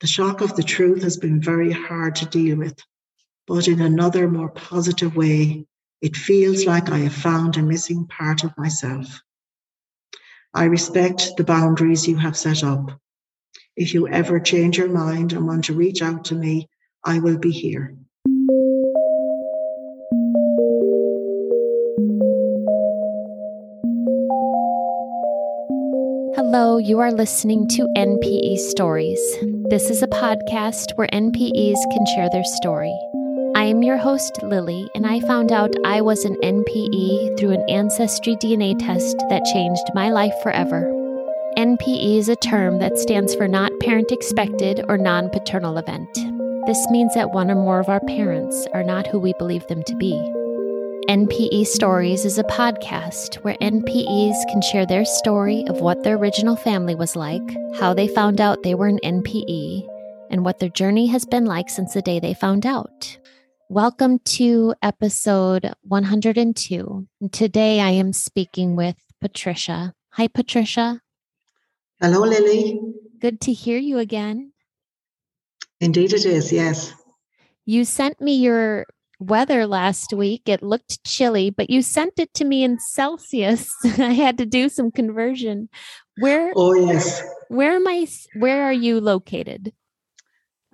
The shock of the truth has been very hard to deal with, but in another, more positive way, it feels like I have found a missing part of myself. I respect the boundaries you have set up. If you ever change your mind and want to reach out to me, I will be here. Hello, you are listening to NPE Stories. This is a podcast where NPEs can share their story. I am your host, Lily, and I found out I was an NPE through an Ancestry DNA test that changed my life forever. NPE is a term that stands for Not Parent Expected or Non Paternal Event. This means that one or more of our parents are not who we believe them to be. NPE Stories is a podcast where NPEs can share their story of what their original family was like, how they found out they were an NPE, and what their journey has been like since the day they found out. Welcome to episode 102. Today I am speaking with Patricia. Hi, Patricia. Hello, Lily. Good to hear you again. Indeed, it is, yes. You sent me your weather last week. It looked chilly, but you sent it to me in Celsius. I had to do some conversion. Where Oh yes. Where am I where are you located?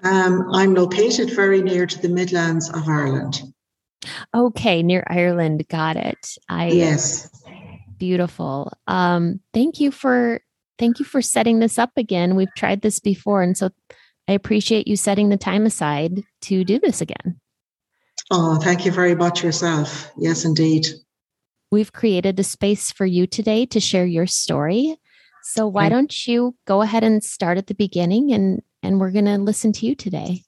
Um, I'm located very near to the Midlands of Ireland. Okay, near Ireland. Got it. I Yes. Beautiful. Um, thank you for thank you for setting this up again. We've tried this before and so I appreciate you setting the time aside to do this again. Oh, thank you very much yourself. Yes, indeed. We've created a space for you today to share your story. So why don't you go ahead and start at the beginning and and we're going to listen to you today.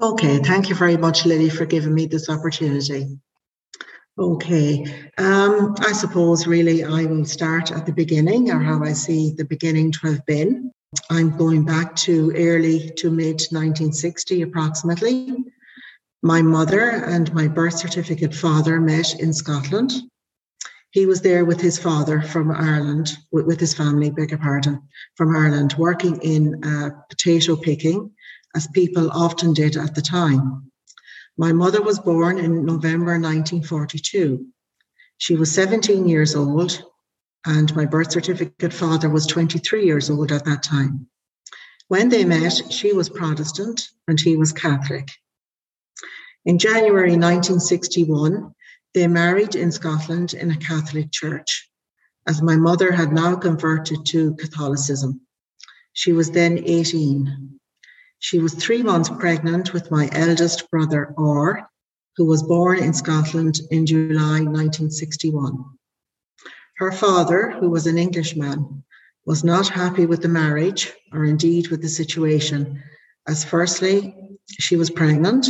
Okay, thank you very much Lily for giving me this opportunity. Okay, um, I suppose really I will start at the beginning or how I see the beginning to have been. I'm going back to early to mid 1960 approximately. My mother and my birth certificate father met in Scotland. He was there with his father from Ireland, with, his family, beg your pardon, from Ireland, working in uh, potato picking, as people often did at the time. My mother was born in November 1942. She was 17 years old, and my birth certificate father was 23 years old at that time. When they met, she was Protestant and he was Catholic. In January 1961, they married in Scotland in a Catholic church, as my mother had now converted to Catholicism. She was then 18. She was three months pregnant with my eldest brother, R, who was born in Scotland in July 1961. Her father, who was an Englishman, was not happy with the marriage, or indeed with the situation, as firstly, she was pregnant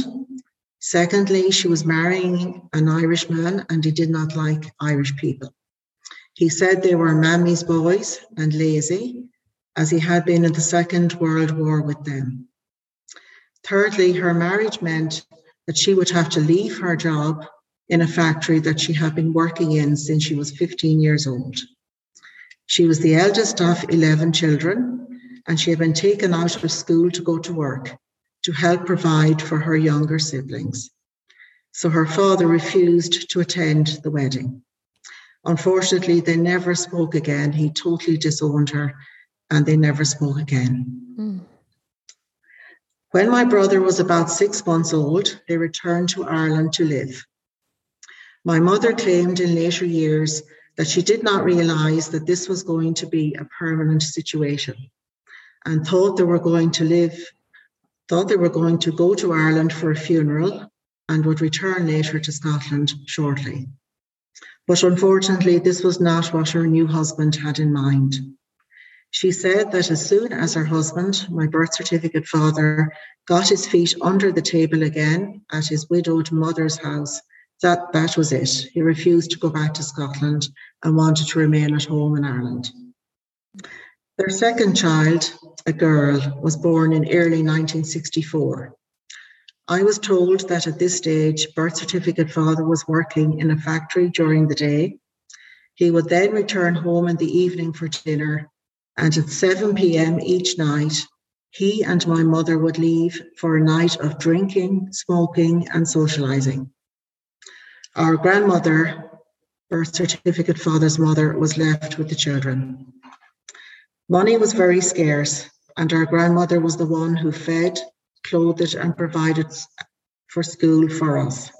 Secondly, she was marrying an Irishman and he did not like Irish people. He said they were mammy's boys and lazy, as he had been in the Second World War with them. Thirdly, her marriage meant that she would have to leave her job in a factory that she had been working in since she was 15 years old. She was the eldest of 11 children, and she had been taken out of school to go to work to help provide for her younger siblings. So her father refused to attend the wedding. Unfortunately, they never spoke again. He totally disowned her and they never spoke again. Mm. When my brother was about six months old, they returned to Ireland to live. My mother claimed in later years that she did not realize that this was going to be a permanent situation and thought they were going to live thought they were going to go to Ireland for a funeral and would return later to Scotland shortly. But unfortunately, this was not what her new husband had in mind. She said that as soon as her husband, my birth certificate father, got his feet under the table again at his widowed mother's house, that that was it. He refused to go back to Scotland and wanted to remain at home in Ireland. Their second child, a girl, was born in early 1964. I was told that at this stage, birth certificate father was working in a factory during the day. He would then return home in the evening for dinner, and at 7 p.m. each night, he and my mother would leave for a night of drinking, smoking, and socializing. Our grandmother, birth certificate father's mother, was left with the children. Money was very scarce, and our grandmother was the one who fed, clothed, and provided for school for us.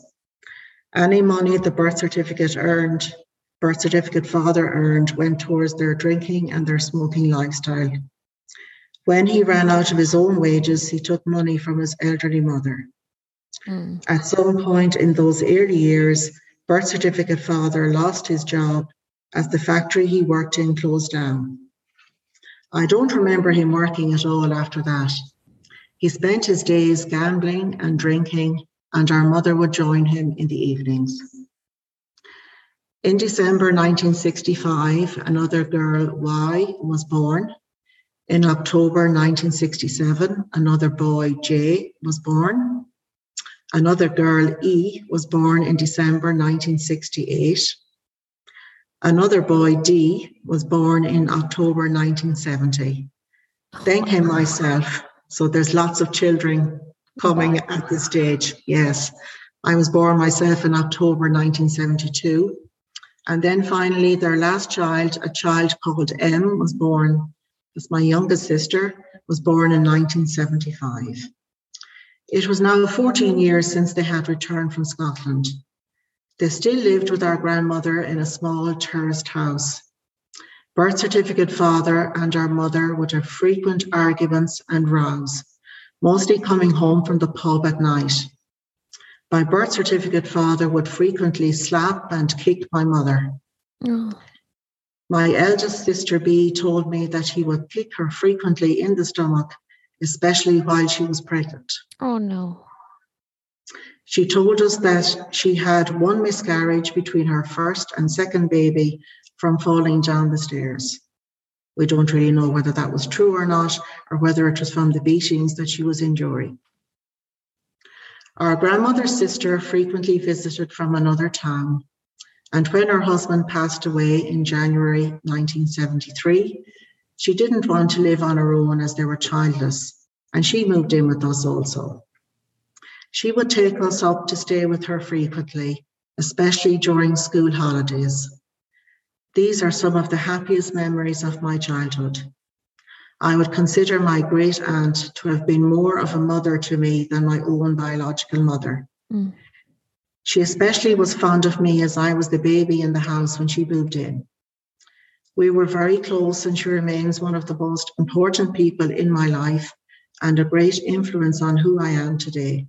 Any money the birth certificate earned, birth certificate father earned, went towards their drinking and their smoking lifestyle. When he ran out of his own wages, he took money from his elderly mother. Mm. At some point in those early years, birth certificate father lost his job as the factory he worked in closed down. I don't remember him working at all after that. He spent his days gambling and drinking, and our mother would join him in the evenings. In December 1965, another girl, Y, was born. In October 1967, another boy, J, was born. Another girl, E, was born in December 1968. Another boy, D, was born in October 1970. Then came myself. So there's lots of children coming at this stage. Yes. I was born myself in October 1972. And then finally, their last child, a child called M, was born as my youngest sister, was born in 1975. It was now 14 years since they had returned from Scotland. They still lived with our grandmother in a small terraced house. Birth certificate father and our mother would have frequent arguments and rows, mostly coming home from the pub at night. My birth certificate father would frequently slap and kick my mother. Oh. My eldest sister B told me that he would kick her frequently in the stomach, especially while she was pregnant. Oh no. She told us that she had one miscarriage between her first and second baby from falling down the stairs. We don't really know whether that was true or not, or whether it was from the beatings that she was enduring. Our grandmother's sister frequently visited from another town and when her husband passed away in January 1973, she didn't want to live on her own as they were childless, and she moved in with us also. She would take us up to stay with her frequently, especially during school holidays. These are some of the happiest memories of my childhood. I would consider my great aunt to have been more of a mother to me than my own biological mother. Mm. She especially was fond of me as I was the baby in the house when she moved in. We were very close, and she remains one of the most important people in my life and a great influence on who I am today.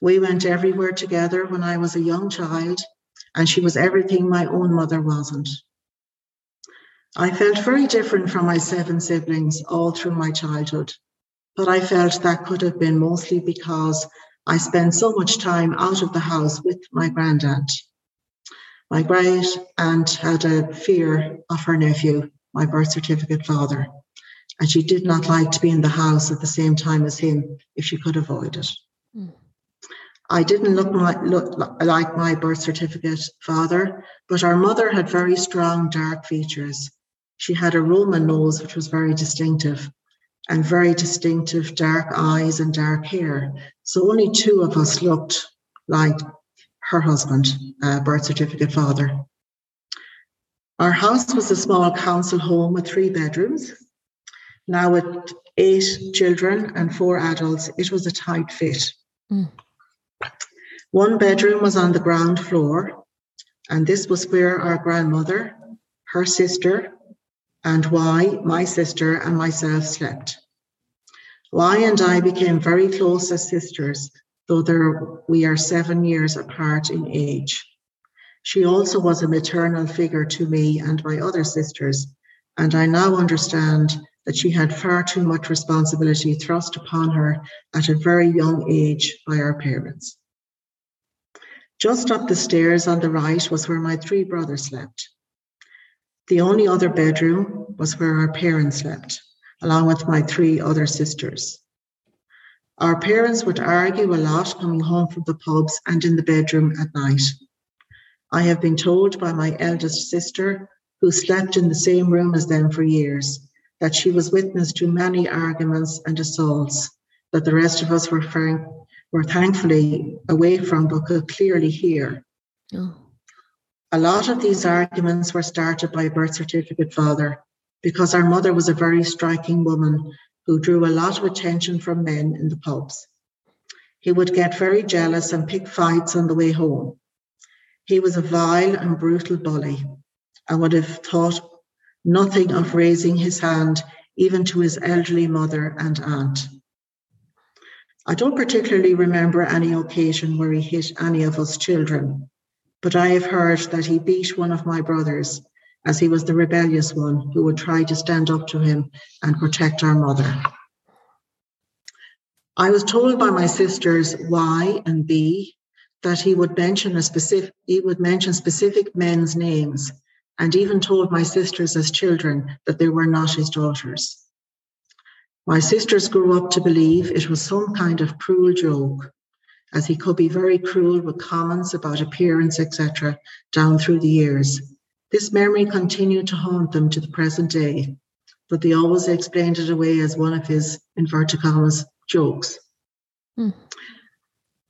We went everywhere together when I was a young child, and she was everything my own mother wasn't. I felt very different from my seven siblings all through my childhood, but I felt that could have been mostly because I spent so much time out of the house with my granddad. My great aunt had a fear of her nephew, my birth certificate father, and she did not like to be in the house at the same time as him if she could avoid it. I didn't look, look like my birth certificate father, but our mother had very strong dark features. She had a Roman nose, which was very distinctive, and very distinctive dark eyes and dark hair. So only two of us looked like her husband, uh, birth certificate father. Our house was a small council home with three bedrooms. Now, with eight children and four adults, it was a tight fit. Mm. One bedroom was on the ground floor, and this was where our grandmother, her sister, and Y, my sister, and myself slept. Y and I became very close as sisters, though there, we are seven years apart in age. She also was a maternal figure to me and my other sisters, and I now understand that she had far too much responsibility thrust upon her at a very young age by our parents. Just up the stairs on the right was where my three brothers slept. The only other bedroom was where our parents slept, along with my three other sisters. Our parents would argue a lot coming home from the pubs and in the bedroom at night. I have been told by my eldest sister, who slept in the same room as them for years, that she was witness to many arguments and assaults that the rest of us were, frank, were thankfully away from but could clearly hear. Oh. A lot of these arguments were started by birth certificate father because our mother was a very striking woman who drew a lot of attention from men in the pubs. He would get very jealous and pick fights on the way home. He was a vile and brutal bully and would have thought nothing of raising his hand even to his elderly mother and aunt. I don't particularly remember any occasion where he hit any of us children, but I have heard that he beat one of my brothers as he was the rebellious one who would try to stand up to him and protect our mother. I was told by my sisters Y and B that he would mention a specific he would mention specific men's names and even told my sisters as children that they were not his daughters. My sisters grew up to believe it was some kind of cruel joke, as he could be very cruel with comments about appearance, etc., down through the years. This memory continued to haunt them to the present day, but they always explained it away as one of his inverted commas jokes. Mm.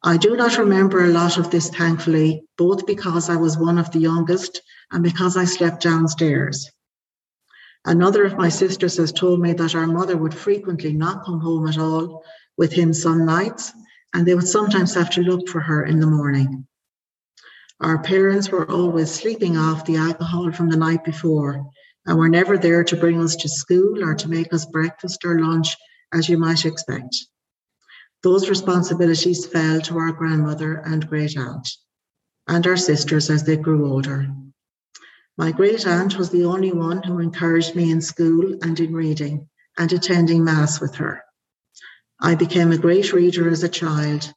I do not remember a lot of this, thankfully, both because I was one of the youngest and because I slept downstairs. Another of my sisters has told me that our mother would frequently not come home at all with him some nights, and they would sometimes have to look for her in the morning. Our parents were always sleeping off the alcohol from the night before and were never there to bring us to school or to make us breakfast or lunch, as you might expect. Those responsibilities fell to our grandmother and great aunt and our sisters as they grew older. My great aunt was the only one who encouraged me in school and in reading and attending Mass with her. I became a great reader as a child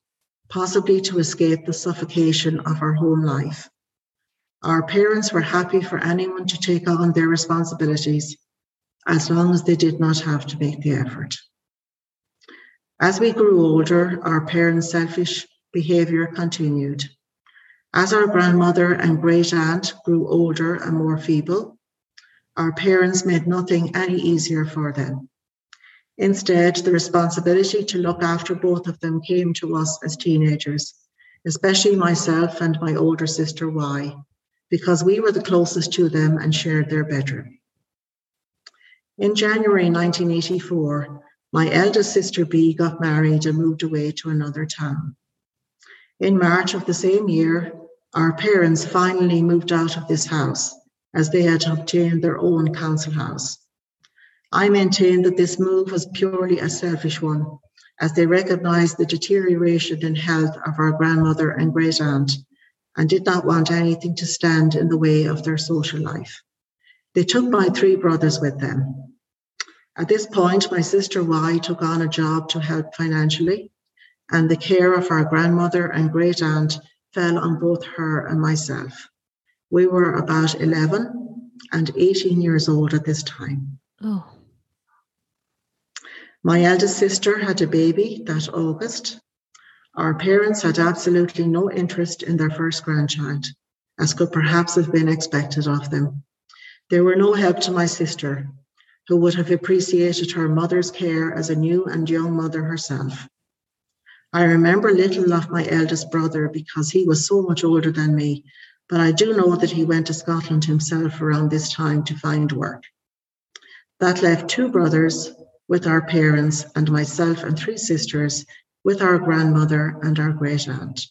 possibly to escape the suffocation of our home life. Our parents were happy for anyone to take on their responsibilities as long as they did not have to make the effort. As we grew older, our parents' selfish behaviour continued. As our grandmother and great aunt grew older and more feeble, our parents made nothing any easier for them. Instead, the responsibility to look after both of them came to us as teenagers, especially myself and my older sister Y, because we were the closest to them and shared their bedroom. In January 1984, my eldest sister B got married and moved away to another town. In March of the same year, our parents finally moved out of this house as they had obtained their own council house. I maintain that this move was purely a selfish one, as they recognized the deterioration in health of our grandmother and great aunt and did not want anything to stand in the way of their social life. They took my three brothers with them. At this point, my sister Y took on a job to help financially, and the care of our grandmother and great aunt fell on both her and myself. We were about 11 and 18 years old at this time. Oh. My eldest sister had a baby that August. Our parents had absolutely no interest in their first grandchild, as could perhaps have been expected of them. They were no help to my sister, who would have appreciated her mother's care as a new and young mother herself. I remember little of my eldest brother because he was so much older than me, but I do know that he went to Scotland himself around this time to find work. That left two brothers with our parents and myself and three sisters with our grandmother and our great aunt.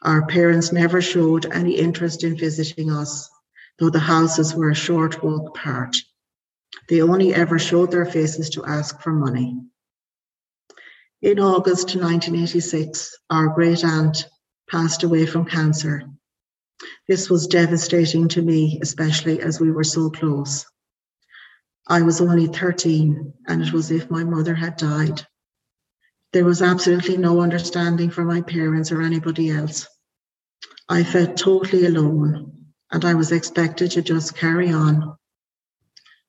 Our parents never showed any interest in visiting us, though the houses were a short walk apart. They only ever showed their faces to ask for money. In August 1986, our great aunt passed away from cancer. This was devastating to me, especially as we were so close. I was only 13, and it was as if my mother had died. There was absolutely no understanding from my parents or anybody else. I felt totally alone, and I was expected to just carry on.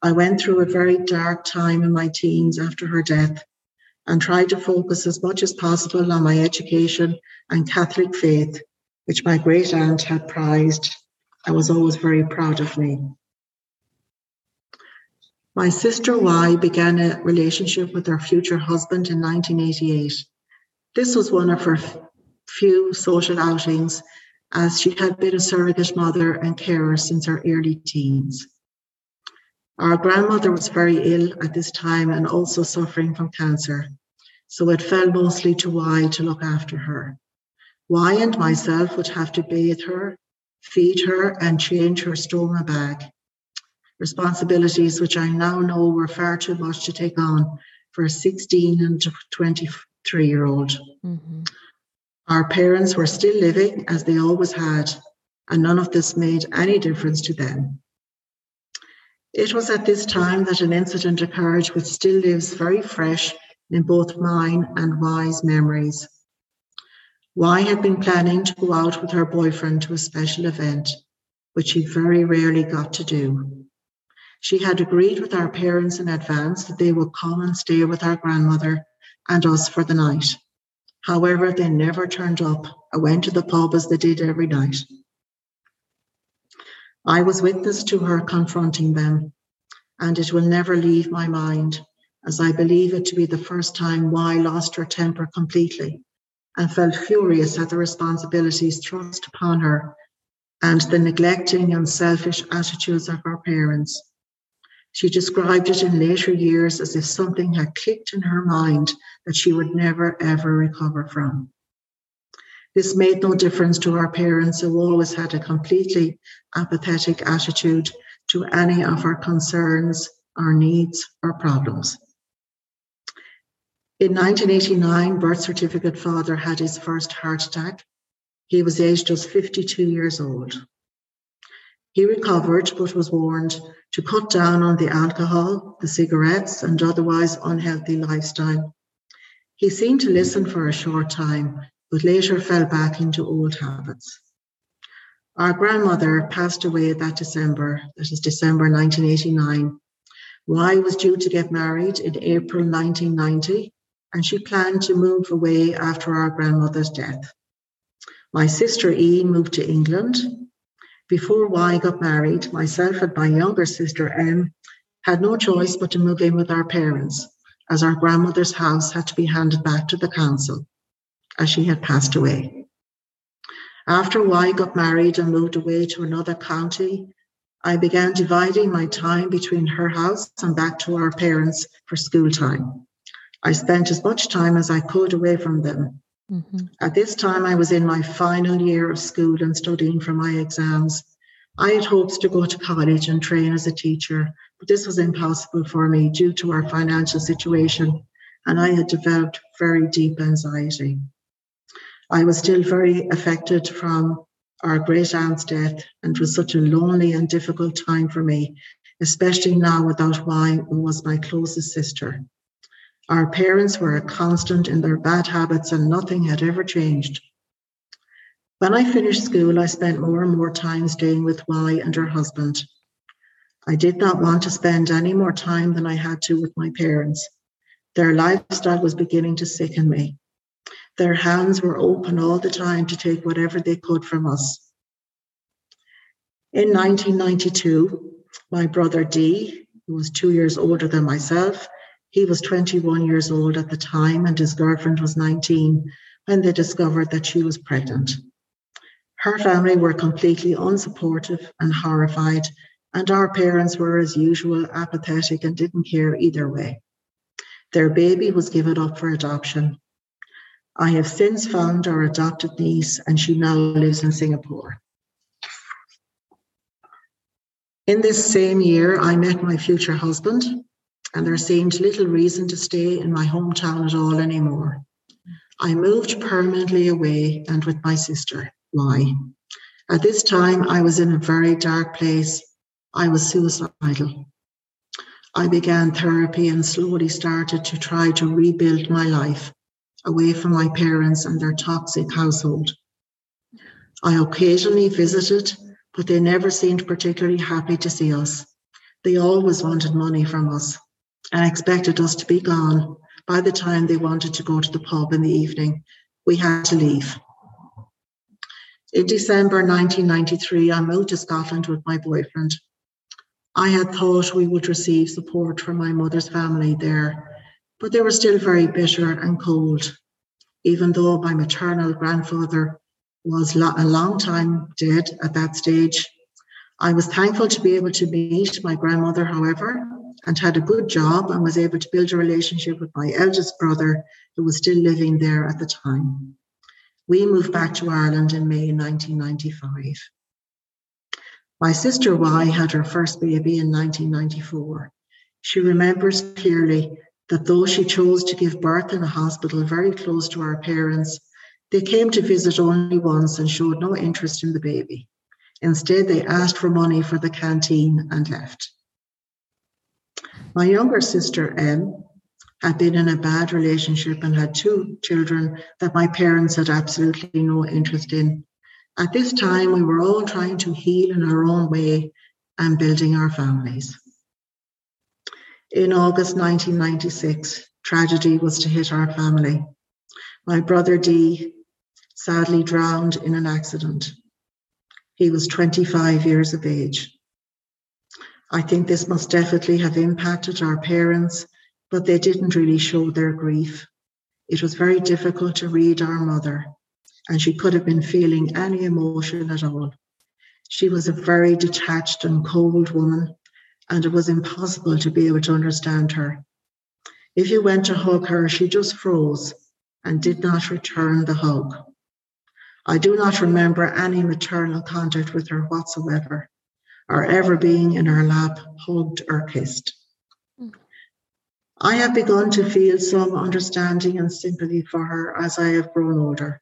I went through a very dark time in my teens after her death and tried to focus as much as possible on my education and Catholic faith, which my great aunt had prized and was always very proud of me. My sister Y began a relationship with her future husband in 1988. This was one of her few social outings as she had been a surrogate mother and carer since her early teens. Our grandmother was very ill at this time and also suffering from cancer, so it fell mostly to Y to look after her. Y and myself would have to bathe her, feed her, and change her stoma bag. Responsibilities which I now know were far too much to take on for a 16 and 23 year old. Mm-hmm. Our parents were still living as they always had, and none of this made any difference to them. It was at this time that an incident occurred which still lives very fresh in both mine and Y's memories. Y had been planning to go out with her boyfriend to a special event, which she very rarely got to do. She had agreed with our parents in advance that they would come and stay with our grandmother and us for the night. However, they never turned up and went to the pub as they did every night. I was witness to her confronting them, and it will never leave my mind, as I believe it to be the first time Y lost her temper completely and felt furious at the responsibilities thrust upon her and the neglecting and selfish attitudes of her parents. She described it in later years as if something had clicked in her mind that she would never ever recover from. This made no difference to our parents, who always had a completely apathetic attitude to any of our concerns, our needs, or problems. In 1989, birth certificate father had his first heart attack. He was aged just 52 years old. He recovered, but was warned to cut down on the alcohol, the cigarettes, and otherwise unhealthy lifestyle. He seemed to listen for a short time, but later fell back into old habits. Our grandmother passed away that December, that is December 1989. Y was due to get married in April 1990, and she planned to move away after our grandmother's death. My sister E moved to England. Before Y got married, myself and my younger sister M had no choice but to move in with our parents, as our grandmother's house had to be handed back to the council as she had passed away. After Y got married and moved away to another county, I began dividing my time between her house and back to our parents for school time. I spent as much time as I could away from them. Mm-hmm. At this time, I was in my final year of school and studying for my exams. I had hopes to go to college and train as a teacher, but this was impossible for me due to our financial situation, and I had developed very deep anxiety. I was still very affected from our great aunt's death, and it was such a lonely and difficult time for me, especially now without Y, who was my closest sister. Our parents were a constant in their bad habits, and nothing had ever changed. When I finished school, I spent more and more time staying with Y and her husband. I did not want to spend any more time than I had to with my parents. Their lifestyle was beginning to sicken me. Their hands were open all the time to take whatever they could from us. In 1992, my brother D, who was two years older than myself, he was 21 years old at the time, and his girlfriend was 19 when they discovered that she was pregnant. Her family were completely unsupportive and horrified, and our parents were, as usual, apathetic and didn't care either way. Their baby was given up for adoption, I have since found our adopted niece, and she now lives in Singapore. In this same year, I met my future husband, and there seemed little reason to stay in my hometown at all anymore. I moved permanently away and with my sister. Y? At this time, I was in a very dark place. I was suicidal. I began therapy and slowly started to try to rebuild my life away from my parents and their toxic household. I occasionally visited, but they never seemed particularly happy to see us. They always wanted money from us and expected us to be gone by the time they wanted to go to the pub in the evening. We had to leave. In December 1993, I moved to Scotland with my boyfriend. I had thought we would receive support from my mother's family there, but they were still very bitter and cold, even though my maternal grandfather was a long time dead at that stage. I was thankful to be able to meet my grandmother, however, and had a good job and was able to build a relationship with my eldest brother, who was still living there at the time. We moved back to Ireland in May 1995. My sister Y had her first baby in 1994. She remembers clearly that though she chose to give birth in a hospital very close to our parents, they came to visit only once and showed no interest in the baby. Instead, they asked for money for the canteen and left. My younger sister, M, had been in a bad relationship and had two children that my parents had absolutely no interest in. At this time, we were all trying to heal in our own way and building our families. In August 1996, tragedy was to hit our family. My brother Dee sadly drowned in an accident. He was 25 years of age. I think this must definitely have impacted our parents, but they didn't really show their grief. It was very difficult to read our mother, and she could have been feeling any emotion at all. She was a very detached and cold woman, and it was impossible to be able to understand her. If you went to hug her, she just froze and did not return the hug. I do not remember any maternal contact with her whatsoever or ever being in her lap, hugged or kissed. Hmm. I have begun to feel some understanding and sympathy for her as I have grown older.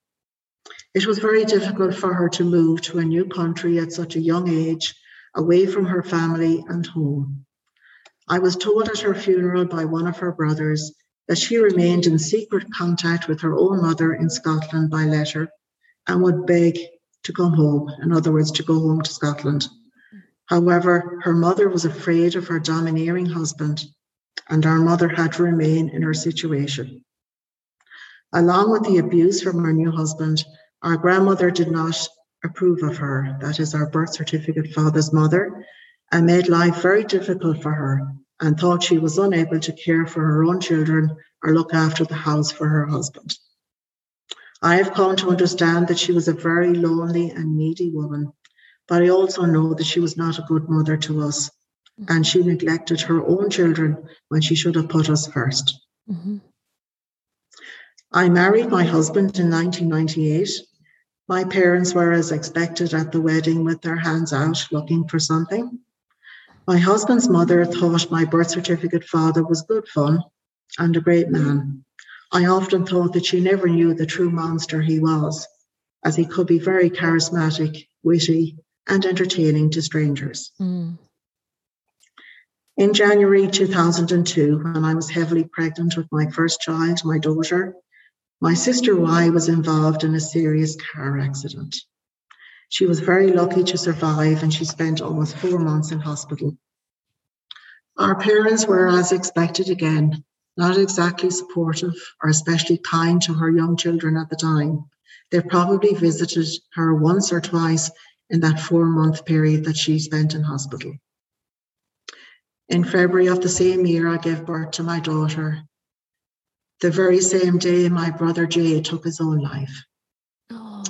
It was very difficult for her to move to a new country at such a young age, away from her family and home. I was told at her funeral by one of her brothers that she remained in secret contact with her own mother in Scotland by letter and would beg to come home, in other words, to go home to Scotland. However, her mother was afraid of her domineering husband, and our mother had to remain in her situation. Along with the abuse from her new husband, our grandmother did not approve of her, that is, our birth certificate father's mother, and made life very difficult for her and thought she was unable to care for her own children or look after the house for her husband. I have come to understand that she was a very lonely and needy woman but I also know that she was not a good mother to us and she neglected her own children when she should have put us 1st mm-hmm. I married my husband in 1998. My parents were as expected at the wedding with their hands out looking for something. My husband's mother thought my birth certificate father was good fun and a great man. I often thought that she never knew the true monster he was, as he could be very charismatic, witty, and entertaining to strangers. Mm. In January 2002, when I was heavily pregnant with my first child, my daughter, my sister Y was involved in a serious car accident. She was very lucky to survive and she spent almost four months in hospital. Our parents were, as expected again, not exactly supportive or especially kind to her young children at the time. They probably visited her once or twice in that four month period that she spent in hospital. In February of the same year, I gave birth to my daughter. The very same day, my brother Jay took his own life. Oh.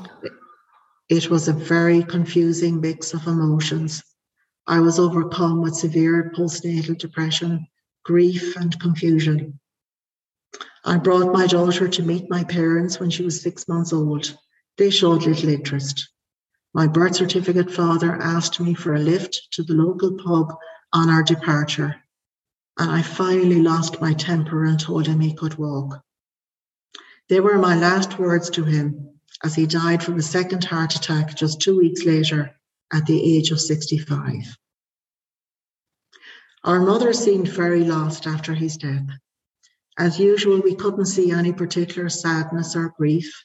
It was a very confusing mix of emotions. I was overcome with severe postnatal depression, grief, and confusion. I brought my daughter to meet my parents when she was six months old. They showed little interest. My birth certificate father asked me for a lift to the local pub on our departure, and I finally lost my temper and told him he could walk. They were my last words to him as he died from a second heart attack just two weeks later at the age of 65. Our mother seemed very lost after his death. As usual, we couldn't see any particular sadness or grief.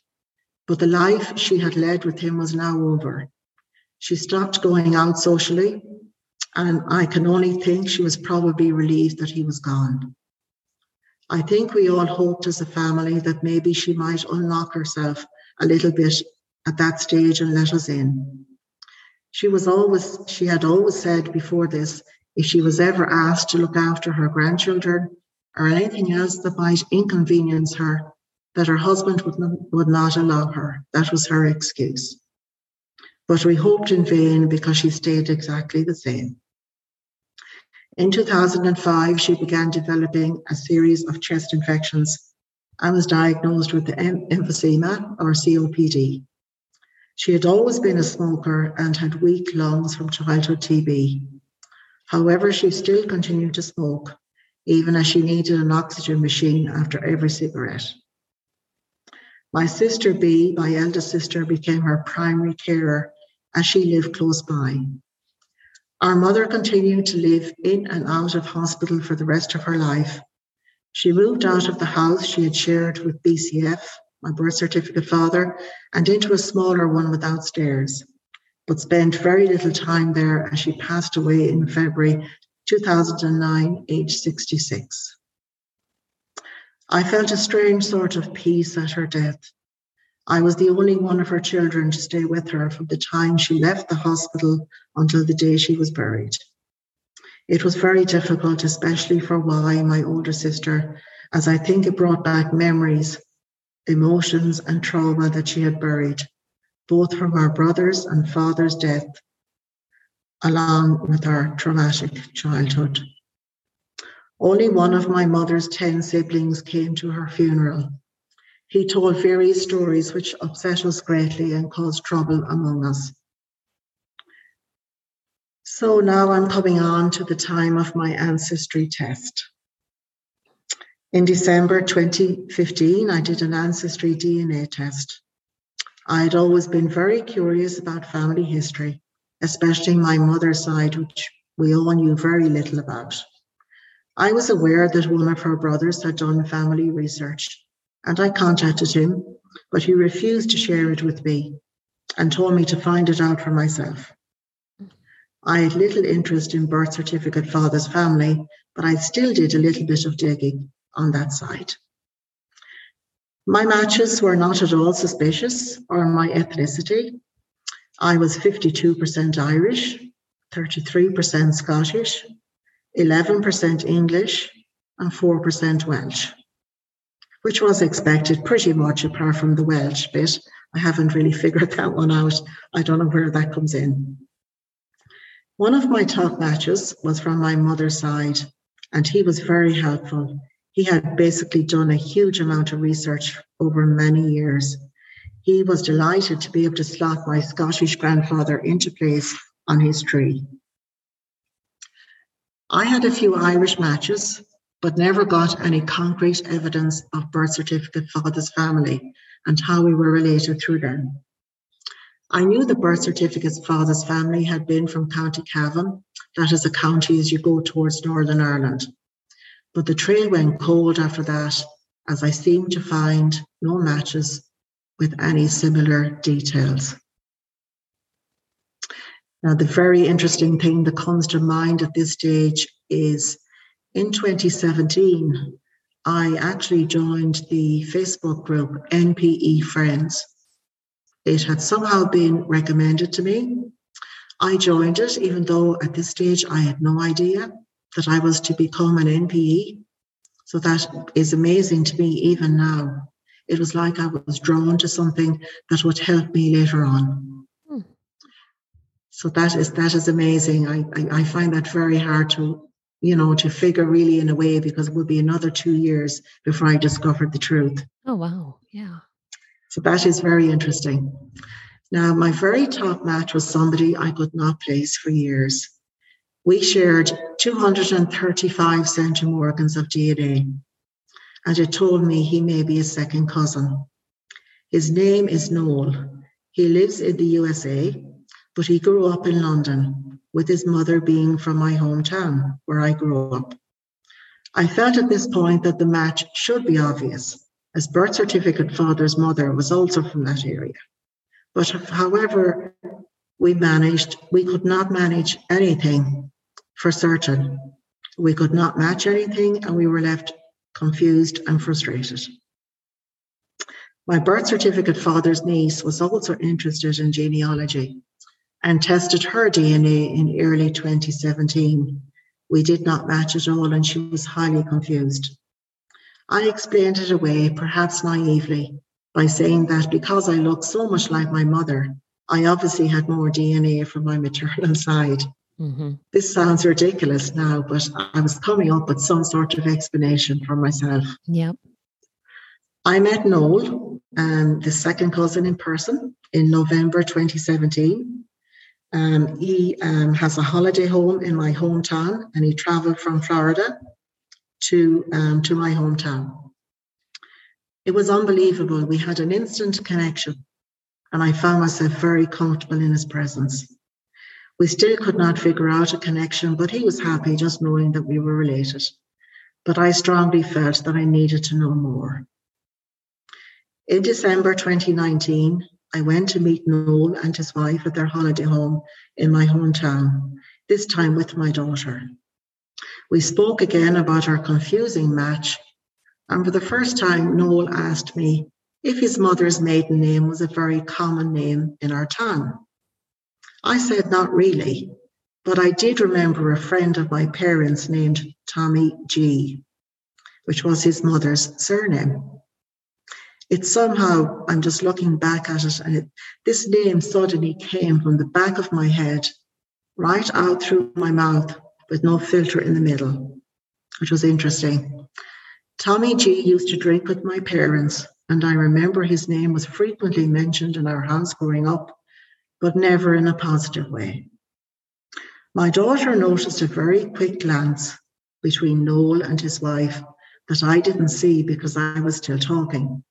But the life she had led with him was now over. She stopped going out socially, and I can only think she was probably relieved that he was gone. I think we all hoped as a family that maybe she might unlock herself a little bit at that stage and let us in. She was always, she had always said before this, if she was ever asked to look after her grandchildren or anything else that might inconvenience her, that her husband would not, would not allow her. That was her excuse. But we hoped in vain because she stayed exactly the same. In 2005, she began developing a series of chest infections and was diagnosed with emphysema or COPD. She had always been a smoker and had weak lungs from childhood TB. However, she still continued to smoke, even as she needed an oxygen machine after every cigarette. My sister B, my eldest sister, became her primary carer as she lived close by. Our mother continued to live in and out of hospital for the rest of her life. She moved out of the house she had shared with BCF, my birth certificate father, and into a smaller one without stairs, but spent very little time there as she passed away in February 2009, aged 66. I felt a strange sort of peace at her death. I was the only one of her children to stay with her from the time she left the hospital until the day she was buried. It was very difficult, especially for Y, my older sister, as I think it brought back memories, emotions, and trauma that she had buried, both from our brother's and father's death, along with our traumatic childhood. Only one of my mother's 10 siblings came to her funeral, he told various stories which upset us greatly and caused trouble among us. So now I'm coming on to the time of my ancestry test. In December 2015, I did an ancestry DNA test. I had always been very curious about family history, especially my mother's side, which we all knew very little about. I was aware that one of her brothers had done family research and I contacted him, but he refused to share it with me and told me to find it out for myself. I had little interest in birth certificate father's family, but I still did a little bit of digging on that side. My matches were not at all suspicious or my ethnicity. I was 52% Irish, 33% Scottish, 11% English, and 4% Welsh which was expected pretty much apart from the Welsh bit. I haven't really figured that one out. I don't know where that comes in. One of my top matches was from my mother's side, and he was very helpful. He had basically done a huge amount of research over many years. He was delighted to be able to slot my Scottish grandfather into place on his tree. I had a few Irish matches, but never got any concrete evidence of birth certificate father's family and how we were related through them. I knew the birth certificate's father's family had been from County Cavan, that is a county as you go towards Northern Ireland. But the trail went cold after that, as I seemed to find no matches with any similar details. Now, the very interesting thing that comes to mind at this stage is in 2017, I actually joined the Facebook group NPE Friends. It had somehow been recommended to me. I joined it, even though at this stage I had no idea that I was to become an NPE. So that is amazing to me even now. It was like I was drawn to something that would help me later on. Hmm. So that is that is amazing. I, I, I find that very hard to you know, to figure really in a way because it would be another two years before I discovered the truth. Oh, wow. Yeah. So that is very interesting. Now, my very top match was somebody I could not place for years. We shared 235 centimorgans of DNA, and it told me he may be a second cousin. His name is Noel. He lives in the USA, but he grew up in London with his mother being from my hometown where I grew up. I felt at this point that the match should be obvious, as birth certificate father's mother was also from that area. But however, we managed, we could not manage anything for certain. We could not match anything, and we were left confused and frustrated. My birth certificate father's niece was also interested in genealogy and tested her DNA in early 2017 We did not match at all, and she was highly confused. I explained it away, perhaps naively, by saying that because I looked so much like my mother, I obviously had more DNA from my maternal side. Mm-hmm. This sounds ridiculous now, but I was coming up with some sort of explanation for myself. Yep. I met Noel, um, the second cousin, in person in November 2017. Um, he um, has a holiday home in my hometown, and he travelled from Florida to um, to my hometown. It was unbelievable. We had an instant connection, and I found myself very comfortable in his presence. We still could not figure out a connection, but he was happy just knowing that we were related. But I strongly felt that I needed to know more. In December 2019, I went to meet Noel and his wife at their holiday home in my hometown, this time with my daughter. We spoke again about our confusing match, and for the first time, Noel asked me if his mother's maiden name was a very common name in our town. I said, not really, but I did remember a friend of my parents named Tommy G, which was his mother's surname. It somehow, I'm just looking back at it, and it, this name suddenly came from the back of my head, right out through my mouth, with no filter in the middle, which was interesting. Tommy G used to drink with my parents, and I remember his name was frequently mentioned in our house growing up but never in a positive way. My daughter noticed a very quick glance between Noel and his wife that I didn't see because I was still talking.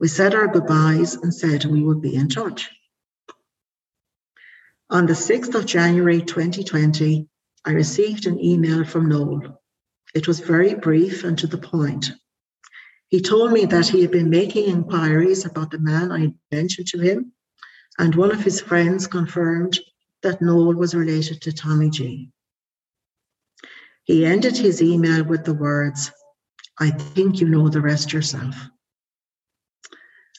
We said our goodbyes and said we would be in touch. On the 6th of January 2020, I received an email from Noel. It was very brief and to the point. He told me that he had been making inquiries about the man I mentioned to him and one of his friends confirmed that Noel was related to Tommy G. He ended his email with the words, I think you know the rest yourself.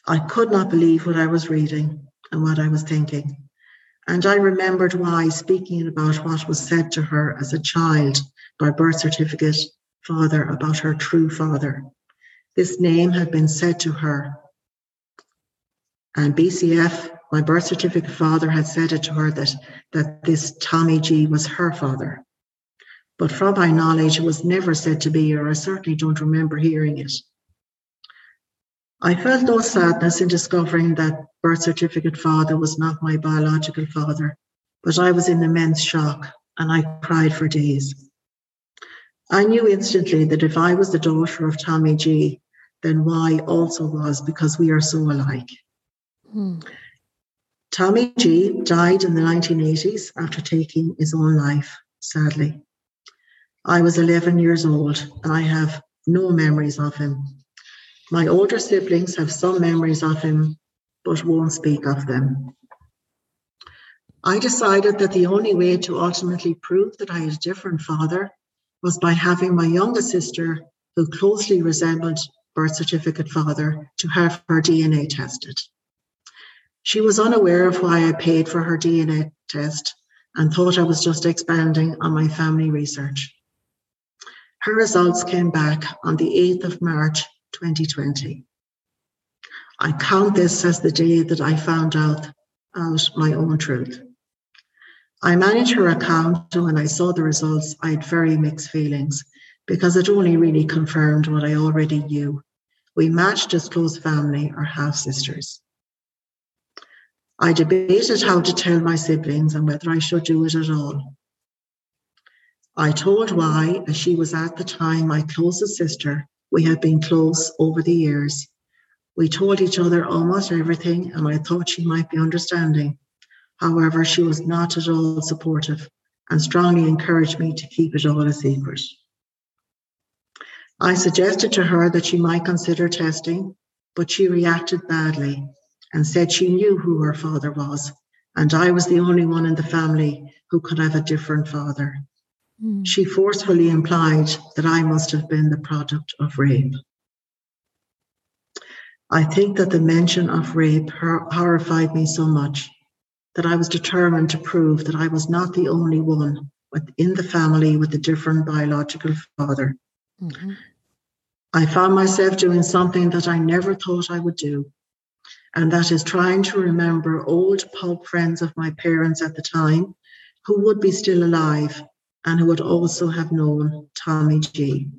I could not believe what I was reading and what I was thinking. And I remembered Y, speaking about what was said to her as a child by birth certificate father about her true father. This name had been said to her. And BCF my birth certificate father had said it to her that, that this Tommy G was her father. But from my knowledge, it was never said to be, or I certainly don't remember hearing it. I felt no sadness in discovering that birth certificate father was not my biological father, but I was in immense shock and I cried for days. I knew instantly that if I was the daughter of Tommy G, then Y also was because we are so alike. Hmm. Tommy G died in the 1980s after taking his own life, sadly. I was 11 years old and I have no memories of him. My older siblings have some memories of him, but won't speak of them. I decided that the only way to ultimately prove that I had a different father was by having my younger sister, who closely resembled birth certificate father, to have her DNA tested. She was unaware of why I paid for her DNA test and thought I was just expanding on my family research. Her results came back on the 8th of March 2020. I count this as the day that I found out, out my own truth. I managed her account, and when I saw the results, I had very mixed feelings because it only really confirmed what I already knew. We matched as close family or half sisters. I debated how to tell my siblings and whether I should do it at all. I told Y, as she was at the time my closest sister. We had been close over the years. We told each other almost everything, and I thought she might be understanding. However, she was not at all supportive and strongly encouraged me to keep it all a secret. I suggested to her that she might consider testing, but she reacted badly and said she knew who her father was, and I was the only one in the family who could have a different father. Mm. She forcefully implied that I must have been the product of rape. I think that the mention of rape horrified me so much that I was determined to prove that I was not the only one within the family with a different biological father. Mm-hmm. I found myself doing something that I never thought I would do, and that is trying to remember old pub friends of my parents at the time who would be still alive and who would also have known Tommy G.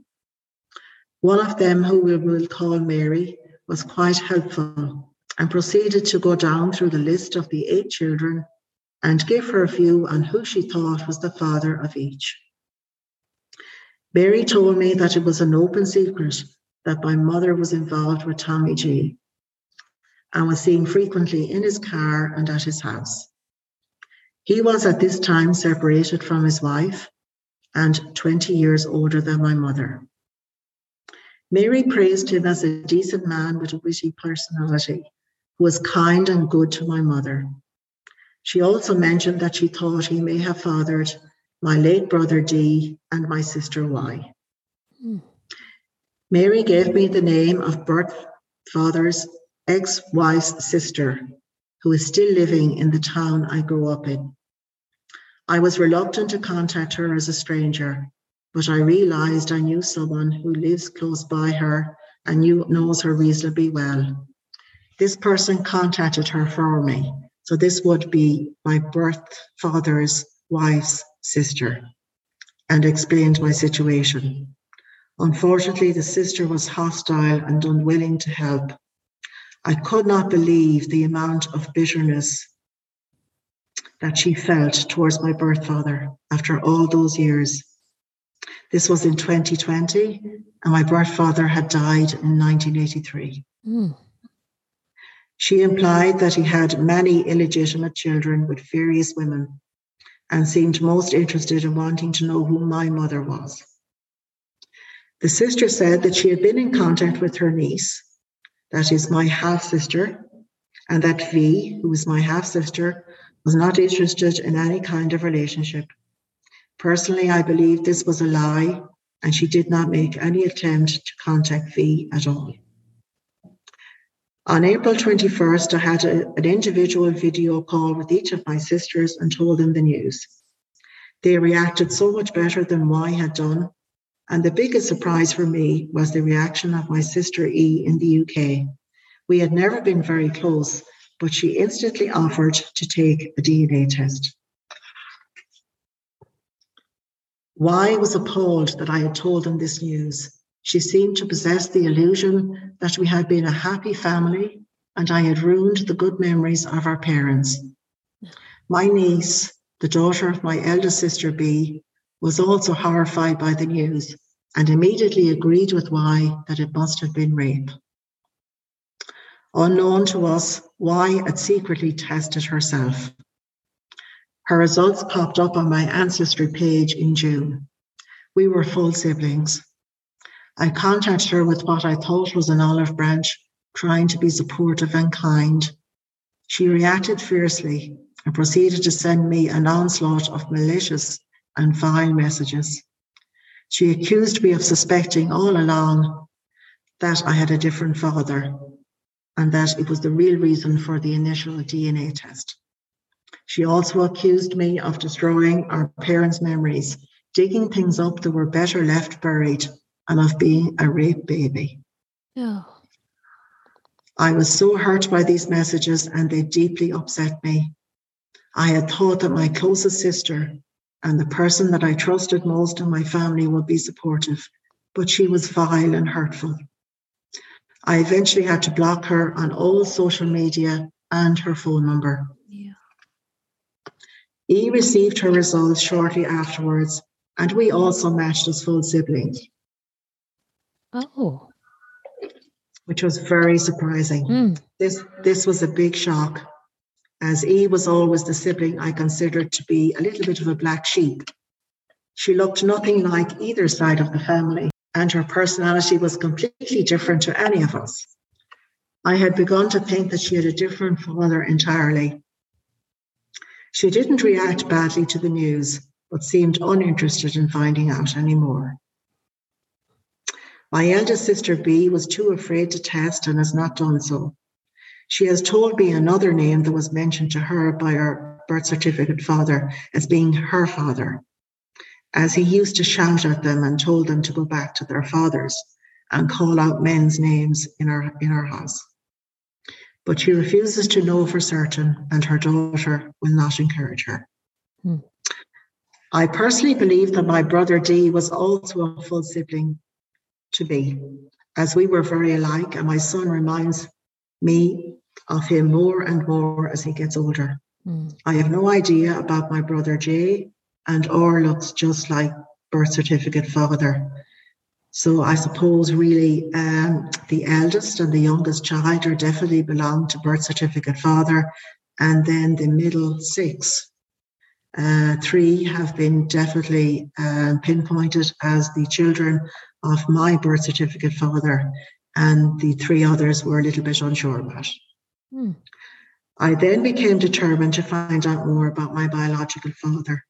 One of them, who we will call Mary, was quite helpful and proceeded to go down through the list of the eight children and give her a view on who she thought was the father of each. Mary told me that it was an open secret that my mother was involved with Tommy G and was seen frequently in his car and at his house. He was at this time separated from his wife and 20 years older than my mother. Mary praised him as a decent man with a witty personality who was kind and good to my mother. She also mentioned that she thought he may have fathered my late brother D and my sister Y. Mm. Mary gave me the name of Bert father's ex wife's sister, who is still living in the town I grew up in. I was reluctant to contact her as a stranger, but I realized I knew someone who lives close by her and knew, knows her reasonably well. This person contacted her for me so this would be my birth father's wife's sister and explained my situation. Unfortunately, the sister was hostile and unwilling to help. I could not believe the amount of bitterness that she felt towards my birth father after all those years. This was in 2020, and my birth father had died in 1983. Mm. She implied that he had many illegitimate children with various women and seemed most interested in wanting to know who my mother was. The sister said that she had been in contact with her niece, that is my half sister, and that V, who is my half sister, was not interested in any kind of relationship. Personally, I believe this was a lie, and she did not make any attempt to contact V at all. On April 21st, I had a, an individual video call with each of my sisters and told them the news. They reacted so much better than Y had done. And the biggest surprise for me was the reaction of my sister E in the UK. We had never been very close, but she instantly offered to take a DNA test. Y was appalled that I had told them this news she seemed to possess the illusion that we had been a happy family and I had ruined the good memories of our parents. My niece, the daughter of my eldest sister B, was also horrified by the news and immediately agreed with Y that it must have been rape. Unknown to us, Y had secretly tested herself. Her results popped up on my ancestry page in June. We were full siblings. I contacted her with what I thought was an olive branch, trying to be supportive and kind. She reacted fiercely and proceeded to send me an onslaught of malicious and vile messages. She accused me of suspecting all along that I had a different father and that it was the real reason for the initial DNA test. She also accused me of destroying our parents' memories, digging things up that were better left buried, and of being a rape baby. Oh. I was so hurt by these messages and they deeply upset me. I had thought that my closest sister and the person that I trusted most in my family would be supportive, but she was vile and hurtful. I eventually had to block her on all social media and her phone number. Yeah. E received her results shortly afterwards, and we also matched as full siblings. Oh. Which was very surprising. Mm. This this was a big shock, as E was always the sibling I considered to be a little bit of a black sheep. She looked nothing like either side of the family, and her personality was completely different to any of us. I had begun to think that she had a different father entirely. She didn't react badly to the news, but seemed uninterested in finding out any more. My eldest sister B was too afraid to test and has not done so. She has told me another name that was mentioned to her by her birth certificate father as being her father. As he used to shout at them and told them to go back to their fathers and call out men's names in our, in our house. But she refuses to know for certain, and her daughter will not encourage her. Hmm. I personally believe that my brother D was also a full sibling to me, as we were very alike, and my son reminds me of him more and more as he gets older. Mm. I have no idea about my brother Jay, and or looks just like birth certificate father. So I suppose really um, the eldest and the youngest child are definitely belong to birth certificate father, and then the middle six, uh, three have been definitely um, pinpointed as the children of my birth certificate father, and the three others were a little bit unsure about. Hmm. I then became determined to find out more about my biological father,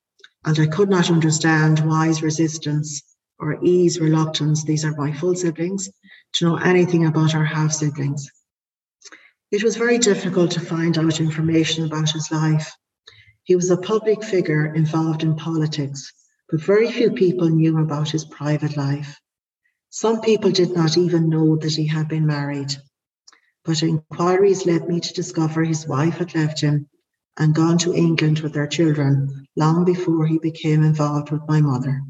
and I could not understand Y's resistance or E's reluctance, these are my full siblings, to know anything about our half siblings. It was very difficult to find out information about his life. He was a public figure involved in politics, but very few people knew about his private life. Some people did not even know that he had been married but inquiries led me to discover his wife had left him and gone to England with their children long before he became involved with my mother.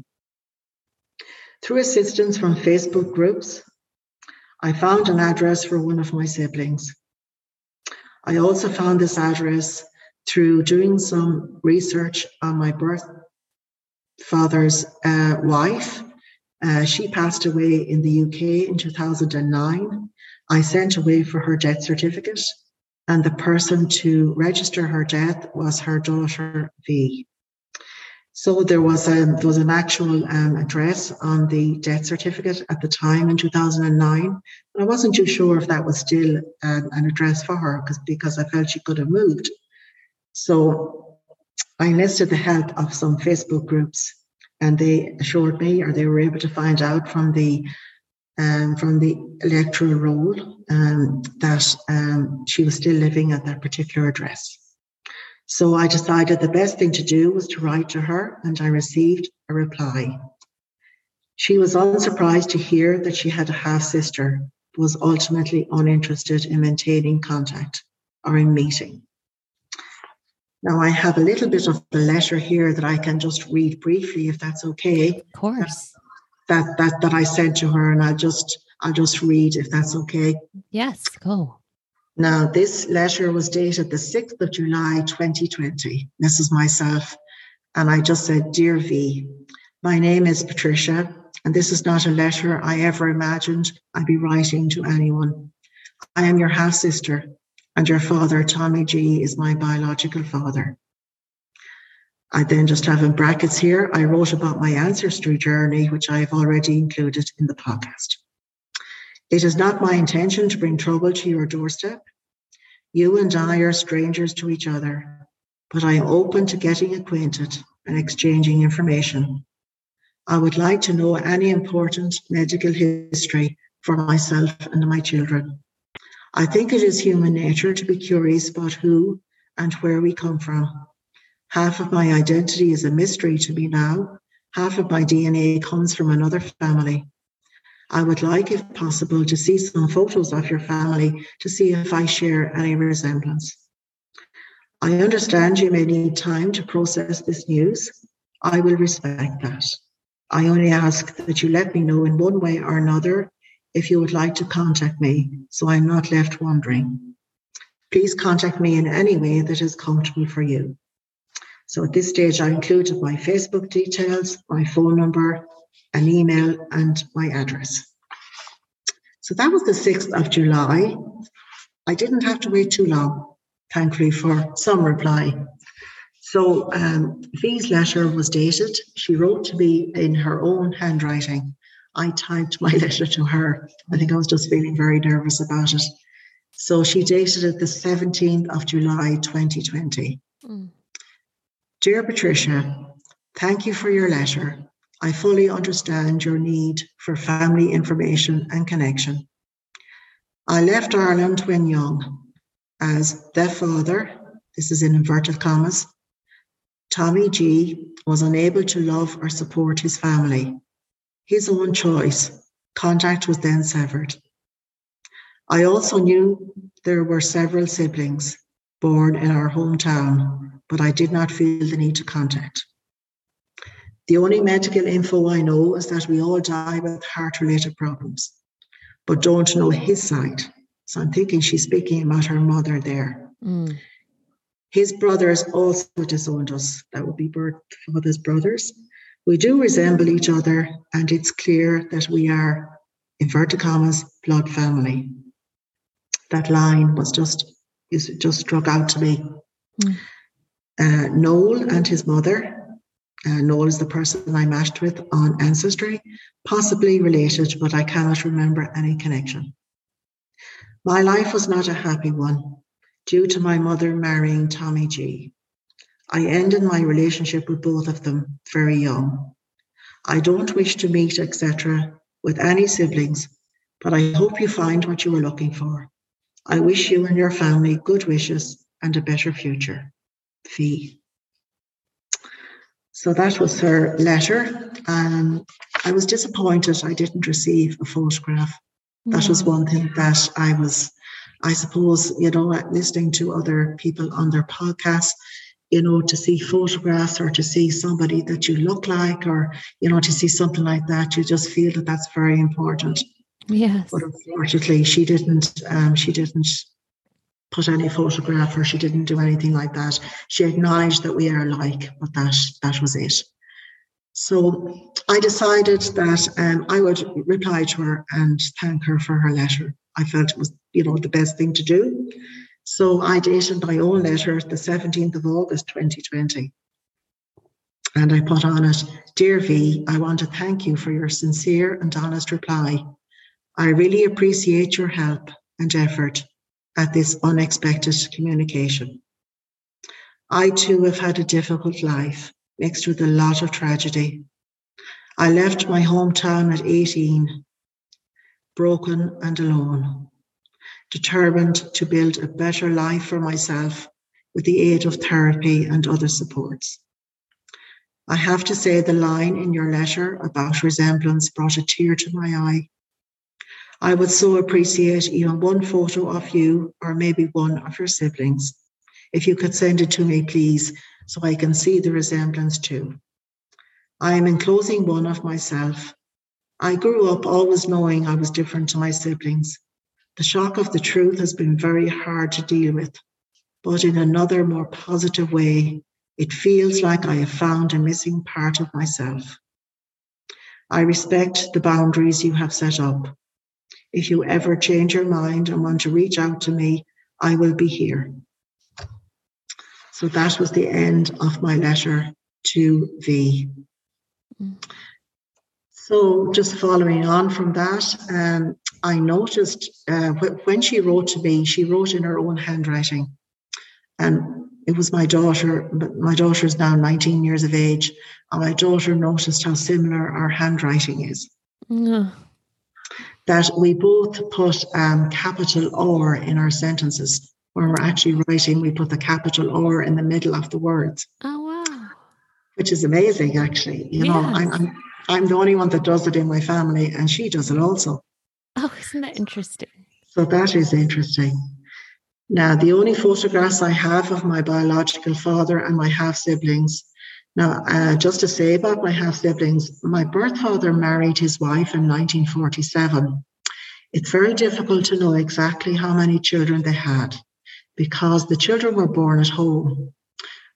Through assistance from Facebook groups, I found an address for one of my siblings. I also found this address through doing some research on my birth father's uh, wife. Uh, she passed away in the UK in 2009 I sent away for her death certificate, and the person to register her death was her daughter V. So there was a there was an actual um, address on the death certificate at the time in 2009. but I wasn't too sure if that was still um, an address for her because because I felt she could have moved. So I enlisted the help of some Facebook groups, and they assured me, or they were able to find out from the um, from the electoral roll um, that um, she was still living at that particular address. So I decided the best thing to do was to write to her, and I received a reply. She was unsurprised to hear that she had a half sister, was ultimately uninterested in maintaining contact or in meeting. Now, I have a little bit of the letter here that I can just read briefly, if that's okay. Of course that that that I sent to her, and I'll just I'll just read if that's okay. Yes, go. Now, this letter was dated the 6th of July 2020. This is myself. And I just said, Dear V, my name is Patricia, and this is not a letter I ever imagined I'd be writing to anyone. I am your half sister, and your father, Tommy G, is my biological father. I then just have in brackets here, I wrote about my ancestry journey, which I have already included in the podcast. It is not my intention to bring trouble to your doorstep. You and I are strangers to each other, but I am open to getting acquainted and exchanging information. I would like to know any important medical history for myself and my children. I think it is human nature to be curious about who and where we come from Half of my identity is a mystery to me now. Half of my DNA comes from another family. I would like, if possible, to see some photos of your family to see if I share any resemblance. I understand you may need time to process this news. I will respect that. I only ask that you let me know in one way or another if you would like to contact me so I'm not left wondering. Please contact me in any way that is comfortable for you. So at this stage, I included my Facebook details, my phone number, an email, and my address. So that was the 6th of July. I didn't have to wait too long, thankfully, for some reply. So um, V's letter was dated. She wrote to me in her own handwriting. I typed my letter to her. I think I was just feeling very nervous about it. So she dated it the 17th of July 2020. Mm. Dear Patricia, thank you for your letter. I fully understand your need for family information and connection. I left Ireland when young as the father, this is in inverted commas, Tommy G was unable to love or support his family. His own choice. Contact was then severed. I also knew there were several siblings born in our hometown, but I did not feel the need to contact. The only medical info I know is that we all die with heart related problems, but don't know his side. So I'm thinking she's speaking about her mother there. Mm. His brothers also disowned us. That would be birth father's brothers. We do resemble each other, and it's clear that we are, inverted commas, blood family. That line was just is just struck out to me. Mm. Uh, Noel and his mother uh, Noel is the person I matched with on Ancestry, possibly related, but I cannot remember any connection. My life was not a happy one due to my mother marrying Tommy G. I ended my relationship with both of them very young. I don't wish to meet, etc., with any siblings, but I hope you find what you are looking for. I wish you and your family good wishes and a better future. V. So that was her letter. And I was disappointed I didn't receive a photograph. That was one thing that I was, I suppose, you know, listening to other people on their podcasts, you know, to see photographs or to see somebody that you look like or, you know, to see something like that, you just feel that that's very important. Yes. But unfortunately, she didn't, um, she didn't put any photograph or she didn't do anything like that. She acknowledged that we are alike, but that that was it. So I decided that um, I would reply to her and thank her for her letter. I felt it was, you know, the best thing to do. So I dated my own letter the 17th of August 2020. And I put on it, Dear V, I want to thank you for your sincere and honest reply. I really appreciate your help and effort at this unexpected communication. I too have had a difficult life mixed with a lot of tragedy. I left my hometown at 18, broken and alone, determined to build a better life for myself with the aid of therapy and other supports. I have to say, the line in your letter about resemblance brought a tear to my eye I would so appreciate even one photo of you or maybe one of your siblings. If you could send it to me, please, so I can see the resemblance too. I am enclosing one of myself. I grew up always knowing I was different to my siblings. The shock of the truth has been very hard to deal with, but in another, more positive way, it feels like I have found a missing part of myself. I respect the boundaries you have set up. If you ever change your mind and want to reach out to me, I will be here. So that was the end of my letter to V. So, just following on from that, um, I noticed uh, when she wrote to me, she wrote in her own handwriting. And it was my daughter, but my daughter is now 19 years of age. And my daughter noticed how similar our handwriting is. Mm that we both put um, capital R in our sentences. When we're actually writing, we put the capital R in the middle of the words. Oh, wow. Which is amazing, actually. You know, I'm, I'm, I'm the only one that does it in my family, and she does it also. Oh, isn't that interesting? So that is interesting. Now, the only photographs I have of my biological father and my half siblings now, uh, just to say about my half siblings, my birth father married his wife in 1947. It's very difficult to know exactly how many children they had because the children were born at home.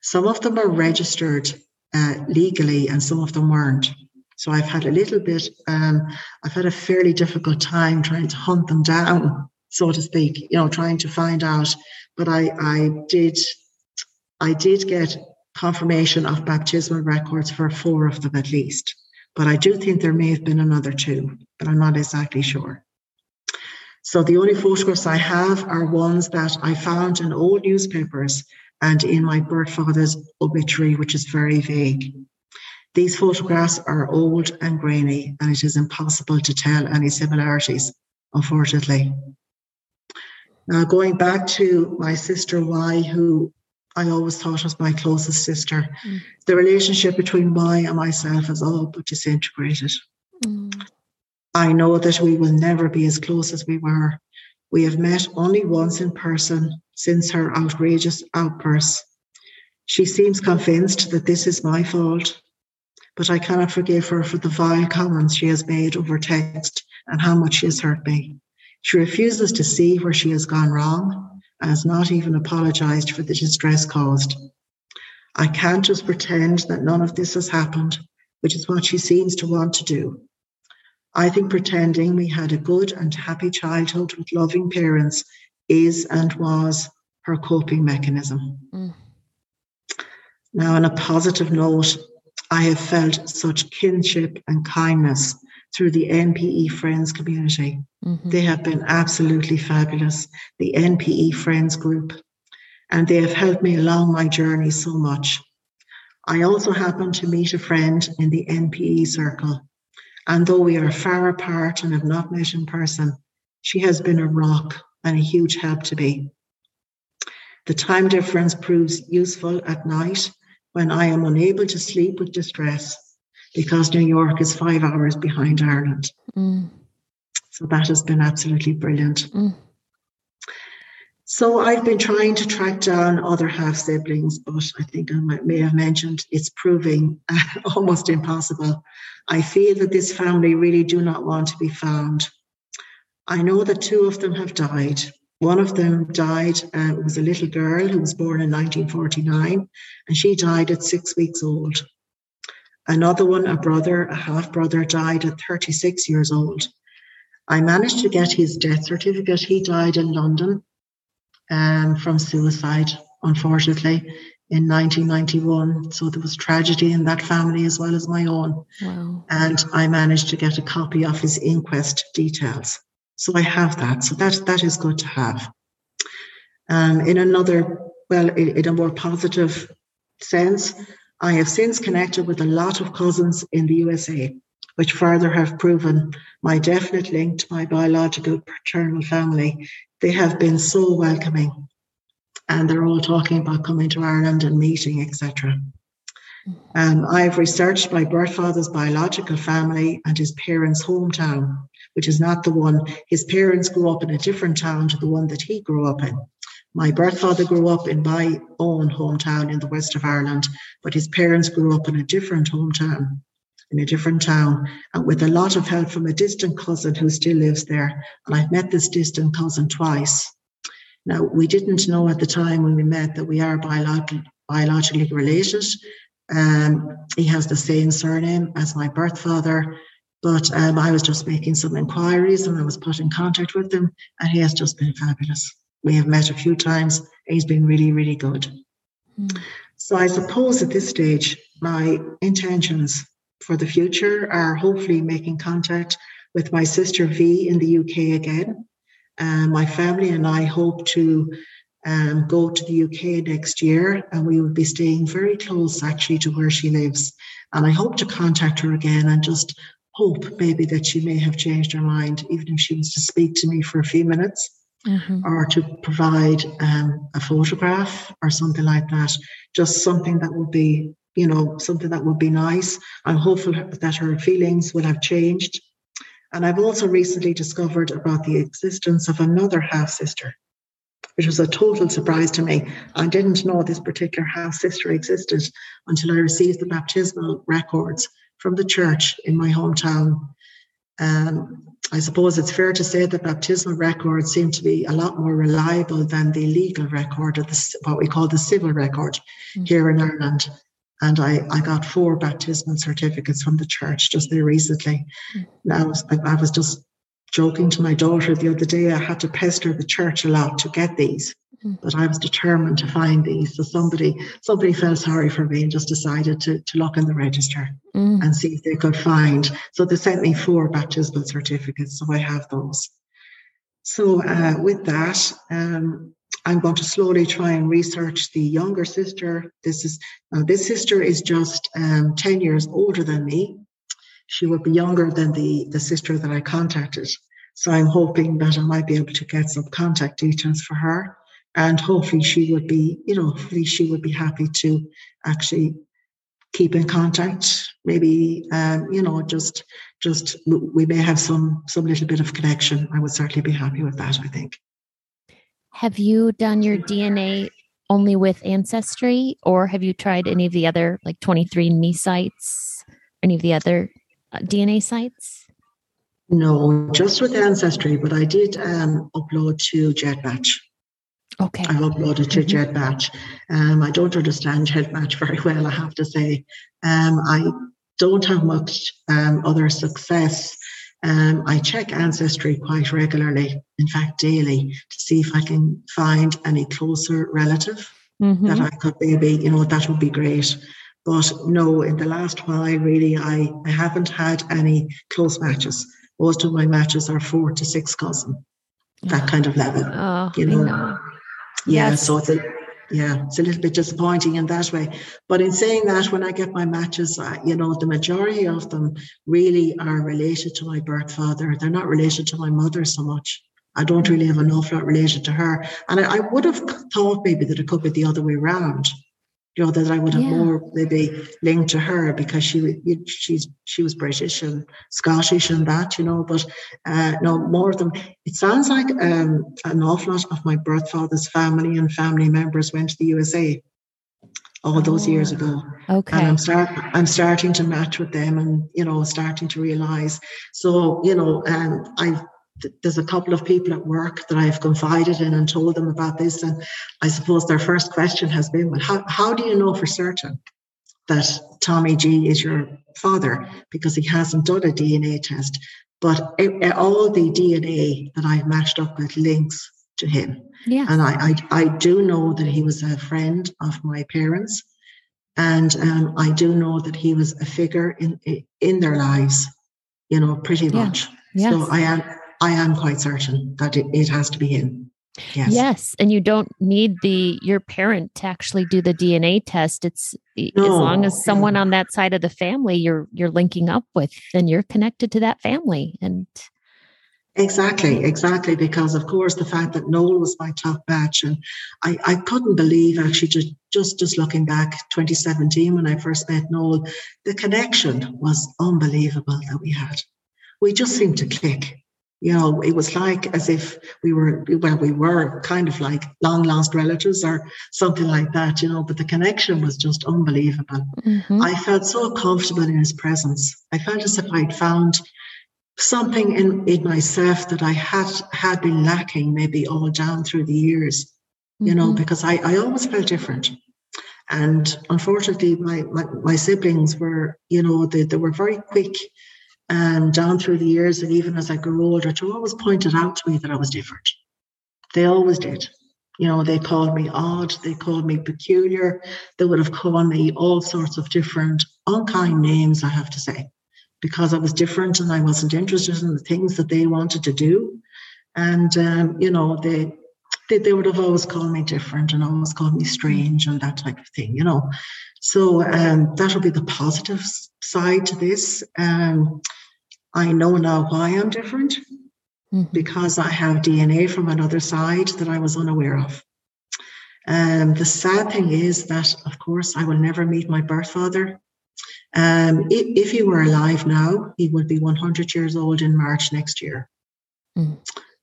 Some of them were registered uh, legally and some of them weren't. So I've had a little bit, um, I've had a fairly difficult time trying to hunt them down, so to speak, you know, trying to find out. But I, I did, I did get confirmation of baptismal records for four of them at least. But I do think there may have been another two, but I'm not exactly sure. So the only photographs I have are ones that I found in old newspapers and in my birth father's obituary, which is very vague. These photographs are old and grainy, and it is impossible to tell any similarities, unfortunately. Now, going back to my sister Y, who I always thought was my closest sister. Mm. The relationship between my and myself is all but disintegrated. Mm. I know that we will never be as close as we were. We have met only once in person since her outrageous outburst. She seems convinced that this is my fault, but I cannot forgive her for the vile comments she has made over text and how much she has hurt me. She refuses to see where she has gone wrong has not even apologized for the distress caused. I can't just pretend that none of this has happened, which is what she seems to want to do. I think pretending we had a good and happy childhood with loving parents is and was her coping mechanism. Mm. Now, on a positive note, I have felt such kinship and kindness through the NPE Friends community. Mm-hmm. They have been absolutely fabulous, the NPE Friends group, and they have helped me along my journey so much. I also happened to meet a friend in the NPE circle, and though we are far apart and have not met in person, she has been a rock and a huge help to me. The time difference proves useful at night when I am unable to sleep with distress because New York is five hours behind Ireland. Mm. So that has been absolutely brilliant. Mm. So I've been trying to track down other half siblings, but I think I might, may have mentioned it's proving almost impossible. I feel that this family really do not want to be found. I know that two of them have died. One of them died, uh, was a little girl who was born in 1949, and she died at six weeks old. Another one, a brother, a half brother, died at 36 years old. I managed to get his death certificate. He died in London um, from suicide, unfortunately, in 1991. So there was tragedy in that family as well as my own. Wow. And I managed to get a copy of his inquest details. So I have that. So that that is good to have. Um, in another, well, in, in a more positive sense, I have since connected with a lot of cousins in the USA, which further have proven my definite link to my biological paternal family. They have been so welcoming, and they're all talking about coming to Ireland and meeting, etc. Um, I've researched my birth father's biological family and his parents' hometown, which is not the one. His parents grew up in a different town to the one that he grew up in. My birth father grew up in my own hometown in the west of Ireland, but his parents grew up in a different hometown, in a different town, and with a lot of help from a distant cousin who still lives there. And I've met this distant cousin twice. Now, we didn't know at the time when we met that we are biolog- biologically related. Um, he has the same surname as my birth father, but um, I was just making some inquiries and I was put in contact with him, and he has just been fabulous. We have met a few times. He's been really, really good. Mm. So I suppose at this stage, my intentions for the future are hopefully making contact with my sister V in the UK again. Uh, my family and I hope to um, go to the UK next year, and we will be staying very close actually to where she lives. And I hope to contact her again and just hope maybe that she may have changed her mind, even if she was to speak to me for a few minutes mm-hmm. or to provide um, a photograph or something like that. Just something that would be, you know, something that would be nice. I'm hopeful that her feelings will have changed. And I've also recently discovered about the existence of another half sister, which was a total surprise to me. I didn't know this particular half sister existed until I received the baptismal records from the church in my hometown. Um, I suppose it's fair to say that baptismal records seem to be a lot more reliable than the legal record, or the, what we call the civil record mm-hmm. here in Ireland. And I, I got four baptismal certificates from the church just there recently. Mm-hmm. Now, I, I was just joking to my daughter the other day, I had to pester the church a lot to get these. Mm. But I was determined to find these. So somebody somebody felt sorry for me and just decided to, to look in the register mm. and see if they could find. So they sent me four baptismal certificates. So I have those. So uh, with that, um, I'm going to slowly try and research the younger sister. This is now this sister is just um, 10 years older than me. She would be younger than the, the sister that I contacted. So I'm hoping that I might be able to get some contact details for her and hopefully she would be, you know, hopefully she would be happy to actually keep in contact. Maybe, um, you know, just just we may have some some little bit of connection. I would certainly be happy with that. I think. Have you done your DNA only with Ancestry, or have you tried any of the other like 23andMe sites, any of the other uh, DNA sites? No, just with Ancestry, but I did um, upload to GEDmatch. Okay. I've uploaded to mm-hmm. GEDmatch. Um, I don't understand GEDmatch very well, I have to say. Um, I don't have much um, other success. Um, I check Ancestry quite regularly, in fact, daily, to see if I can find any closer relative mm-hmm. that I could maybe, you know, that would be great. But no, in the last while, really, I, I haven't had any close matches. Most of my matches are four to six cousin, that kind of level. Oh, you know. know. Yeah, yes. so it's a, yeah, it's a little bit disappointing in that way. But in saying that, when I get my matches, uh, you know, the majority of them really are related to my birth father. They're not related to my mother so much. I don't really have an awful lot related to her. And I, I would have thought maybe that it could be the other way around you know that I would have yeah. more maybe linked to her because she she's she was British and Scottish and that you know but uh, no more of them. It sounds like um, an awful lot of my birth father's family and family members went to the USA all those oh, years ago. Okay. And I'm start I'm starting to match with them and you know starting to realize. So you know um, I there's a couple of people at work that I've confided in and told them about this. And I suppose their first question has been, well, how, how do you know for certain that Tommy G is your father? Because he hasn't done a DNA test. But it, all the DNA that I've matched up with links to him. Yeah. And I, I, I do know that he was a friend of my parents. And um, I do know that he was a figure in in their lives, you know, pretty much. Yeah. Yes. So I am I am quite certain that it, it has to be him. Yes. Yes, and you don't need the your parent to actually do the DNA test. It's no, as long as someone on that side of the family you're you're linking up with, then you're connected to that family. And Exactly, exactly. Because of course the fact that Noel was my top batch, and I, I couldn't believe actually just just just looking back 2017 when I first met Noel, the connection was unbelievable that we had. We just seemed to click you know, it was like as if we were, well, we were kind of like long lost relatives or something like that, you know, but the connection was just unbelievable. Mm-hmm. I felt so comfortable in his presence. I felt as if I'd found something in, in myself that I had had been lacking maybe all down through the years, mm-hmm. you know, mm-hmm. because I, I always felt different. And unfortunately, my, my, my siblings were, you know, they, they were very quick um, down through the years, and even as I grew older, to always pointed out to me that I was different. They always did. You know, they called me odd, they called me peculiar, they would have called me all sorts of different unkind names, I have to say, because I was different and I wasn't interested in the things that they wanted to do. And, um, you know, they, they, they would have always called me different and always called me strange and that type of thing, you know. So um, that will be the positive side to this. Um, I know now why I'm different mm-hmm. because I have DNA from another side that I was unaware of. Um, the sad thing is that, of course, I will never meet my birth father. Um, if, if, he were alive now, he would be 100 years old in March next year. Mm.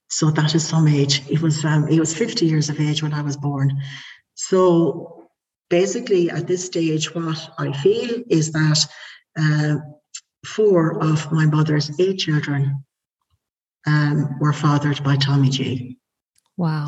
So that is some age. He was um, he was 50 years of age when I was born. So basically, at this stage, what I feel is that uh, four of my mother's eight children um, were fathered by Tommy G. Wow.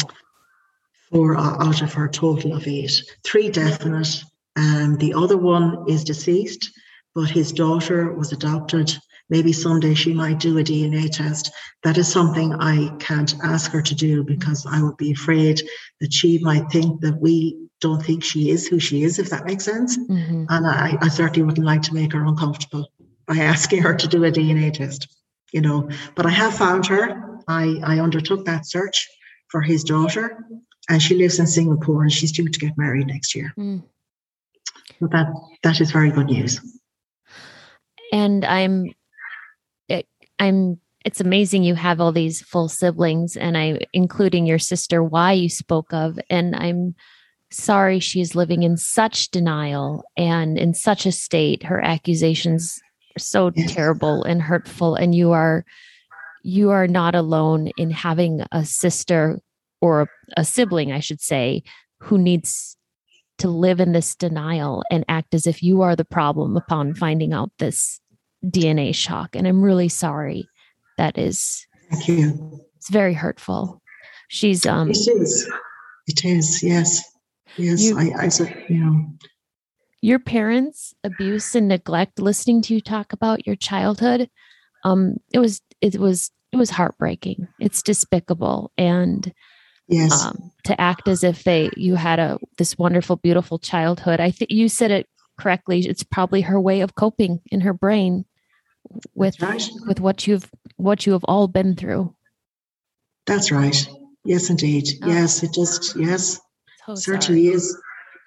Four out of her total of eight. Three definite. Um, the other one is deceased, but his daughter was adopted. Maybe someday she might do a DNA test. That is something I can't ask her to do because I would be afraid that she might think that we don't think she is who she is, if that makes sense. Mm-hmm. And I, I certainly wouldn't like to make her uncomfortable by asking her to do a DNA test, you know. But I have found her. I, I undertook that search for his daughter, and she lives in Singapore and she's due to get married next year. Mm. So that that is very good news. And I'm I'm it's amazing you have all these full siblings and I including your sister Y you spoke of and I'm sorry she's living in such denial and in such a state her accusations are so yes. terrible and hurtful and you are you are not alone in having a sister or a, a sibling I should say who needs to live in this denial and act as if you are the problem upon finding out this DNA shock and I'm really sorry that is thank you. It's very hurtful. She's um it is. It is yes. Yes you, i i you know. Your parents abuse and neglect listening to you talk about your childhood um it was it was it was heartbreaking. It's despicable. And yes. um, to act as if they you had a this wonderful beautiful childhood. I think you said it correctly. It's probably her way of coping in her brain with right. with what you've what you have all been through. That's right. Yes, indeed. Oh. Yes, it just yes, so certainly sorry. is.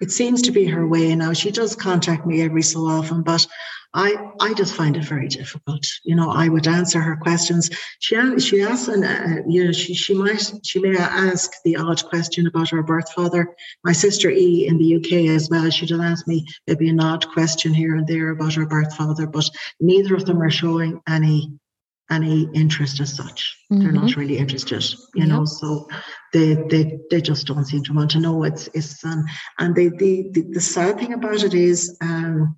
It seems to be her way now. She does contact me every so often, but I I just find it very difficult. You know, I would answer her questions. She she asks, and uh, you know, she she might she may ask the odd question about her birth father. My sister E in the UK as well. She does ask me maybe an odd question here and there about her birth father, but neither of them are showing any any interest as such. Mm-hmm. They're not mm-hmm. really interested, you yep. know. So they they they just don't seem to want to know. It's it's um, and they, the, the the sad thing about it is um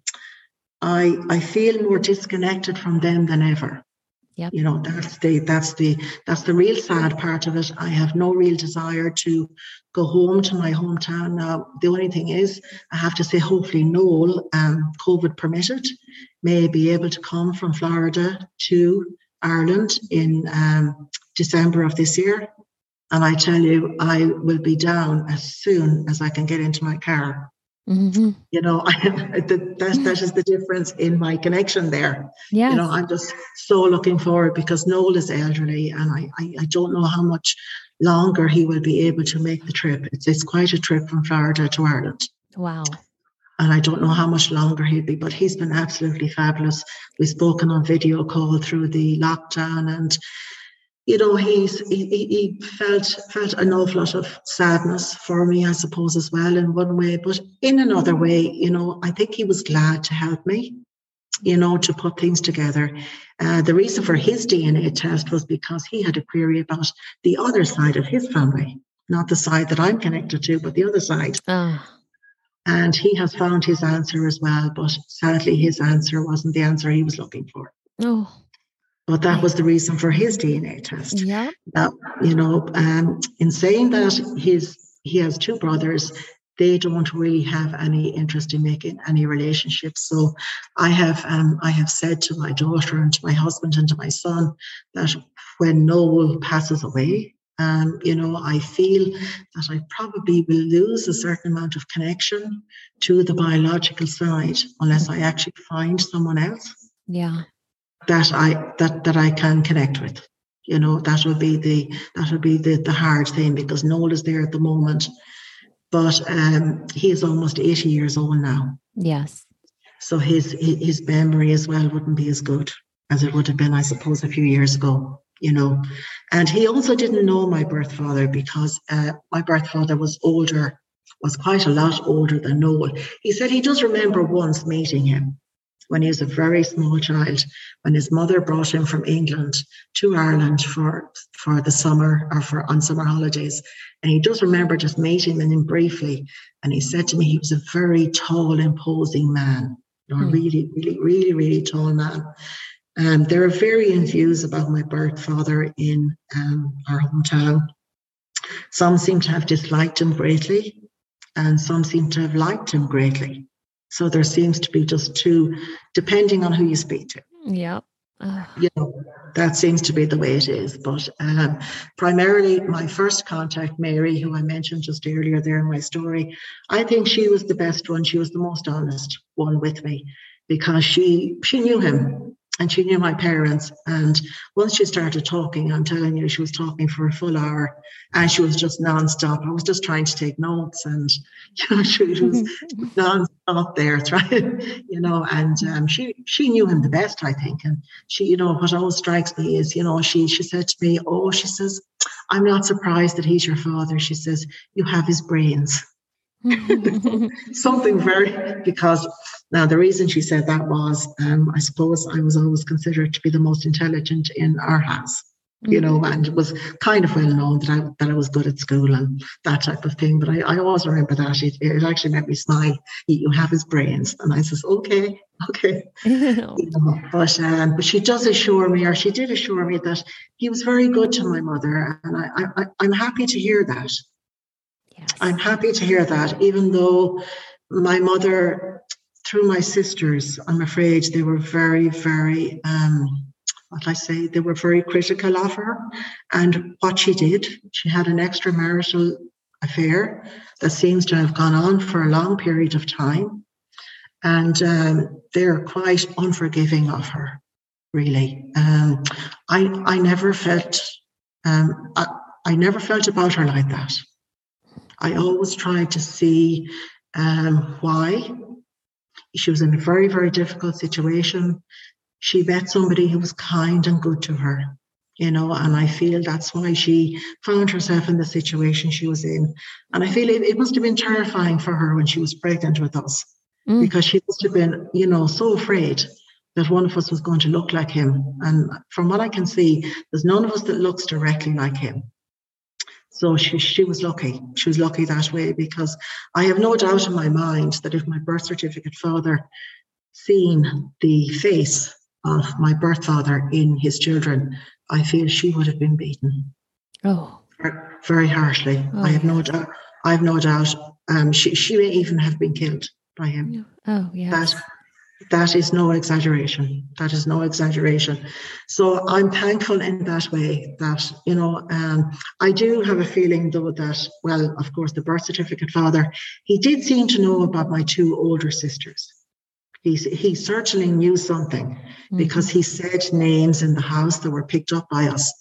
I I feel more disconnected from them than ever. Yeah. You know, that's the that's the that's the real sad part of it. I have no real desire to go home to my hometown now. The only thing is, I have to say, hopefully, Noel, um, COVID permitted, may be able to come from Florida to Ireland in um, December of this year. And I tell you, I will be down as soon as I can get into my car Mm-hmm. You know, I, that, that is the difference in my connection there. Yeah. You know, I'm just so looking forward because Noel is elderly and I, I, I, don't know how much longer he will be able to make the trip. It's, it's quite a trip from Florida to Ireland. Wow. And I don't know how much longer he'll be, but he's been absolutely fabulous. We've spoken on video call through the lockdown and you know, he's he, he felt felt an awful lot of sadness for me, I suppose, as well in one way. But in another way, you know, I think he was glad to help me, you know, to put things together. Uh, the reason for his DNA test was because he had a query about the other side of his family, not the side that I'm connected to, but the other side. Oh. And he has found his answer as well, but sadly, his answer wasn't the answer he was looking for. Oh. But that was the reason for his DNA test. Yeah. Now, you know, um, in saying that his he has two brothers, they don't really have any interest in making any relationships. So I have um, I have said to my daughter and to my husband and to my son that when Noel passes away, um, you know, I feel that I probably will lose a certain amount of connection to the biological side unless I actually find someone else. Yeah that I that that I can connect with. You know, that would be the that would be the the hard thing because Noel is there at the moment, but um, he is almost eighty years old now. Yes. So his his memory as well wouldn't be as good as it would have been, I suppose, a few years ago. You know, and he also didn't know my birth father because uh, my birth father was older, was quite a lot older than Noel. He said he does remember once meeting him, when he was a very small child, when his mother brought him from England to Ireland for, for the summer or for on summer holidays. And he does remember just meeting him briefly. And he said to me he was a very tall, imposing man. You know, mm. really, really, really, really tall man. Um, there are varying views about my birth father in um, our hometown. Some seem to have disliked him greatly, and some seem to have liked him greatly. So there seems to be just two, depending on who you speak to. Yeah. You know, that seems to be the way it is. But um, primarily, my first contact, Mary, who I mentioned just earlier there in my story, I think she was the best one. She was the most honest one with me because she she knew him. And she knew my parents. And once she started talking, I'm telling you, she was talking for a full hour and she was just nonstop. I was just trying to take notes and, you know, she was nonstop there trying, you know, and um, she, she knew him the best, I think. And she, you know, what always strikes me is, you know, she, she said to me, oh, she says, I'm not surprised that he's your father. She says, you have his brains. something very because now the reason she said that was um, I suppose I was always considered to be the most intelligent in our house you know, mm-hmm. and it was kind of well known that I that I was good at school and that type of thing. But I, I always remember that it, it actually made me smile. You have his brains, and I says, okay, okay. you know, but um, but she does assure me, or she did assure me that he was very good to my mother, and I, I I'm happy to hear that. Yes. I'm happy to hear that, even though my mother, through my sisters, I'm afraid they were very, very, um, what I say, they were very critical of her and what she did. She had an extramarital affair that seems to have gone on for a long period of time. And um, they're quite unforgiving of her, really. Um, I, I never felt, um, I, I never felt about her like that. I always tried to see um, why. She was in a very, very difficult situation. She met somebody who was kind and good to her, you know, and I feel that's why she found herself in the situation she was in. And I feel it, it must have been terrifying for her when she was pregnant with us mm. because she must have been, you know, so afraid that one of us was going to look like him. And from what I can see, there's none of us that looks directly like him. So she, she was lucky. She was lucky that way because I have no doubt in my mind that if my birth certificate father seen the face of my birth father in his children, I feel she would have been beaten. Oh. Very harshly. Oh, I have no doubt. I have no doubt. Um, she, she may even have been killed by him. Oh, yeah. That that is no exaggeration. That is no exaggeration. So I'm thankful in that way that, you know, um, I do have a feeling though that, well, of course, the birth certificate father, he did seem to know about my two older sisters. He, he certainly knew something mm-hmm. because he said names in the house that were picked up by us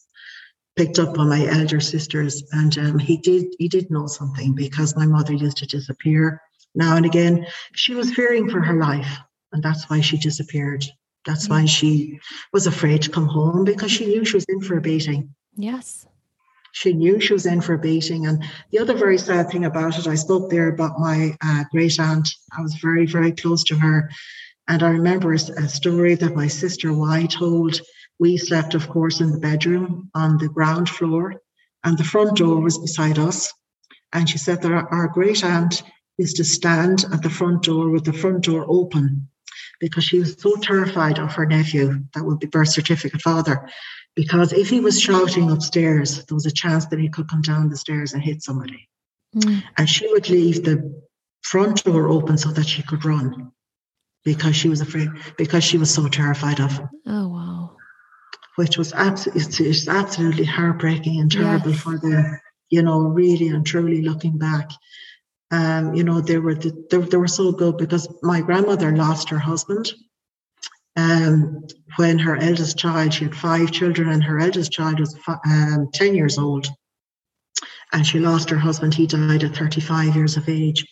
picked up by my elder sisters and um, he did he did know something because my mother used to disappear now and again she was fearing for her life and that's why she disappeared. That's why she was afraid to come home because she knew she was in for a beating. Yes. She knew she was in for a beating. And the other very sad thing about it, I spoke there about my uh, great aunt. I was very, very close to her. And I remember a, a story that my sister Y told. We slept, of course, in the bedroom on the ground floor, and the front door was beside us. And she said that our, our great aunt used to stand at the front door with the front door open because she was so terrified of her nephew, that would be birth certificate father, because if he was shouting upstairs, there was a chance that he could come down the stairs and hit somebody. Mm. And she would leave the front door open so that she could run because she was afraid, because she was so terrified of him. Oh, wow. Which was absolutely, it's, absolutely heartbreaking and terrible yes. for the, you know, really and truly looking back um, you know, they were the, they, they were so good because my grandmother lost her husband um, when her eldest child, she had five children, and her eldest child was um, 10 years old. And she lost her husband. He died at 35 years of age.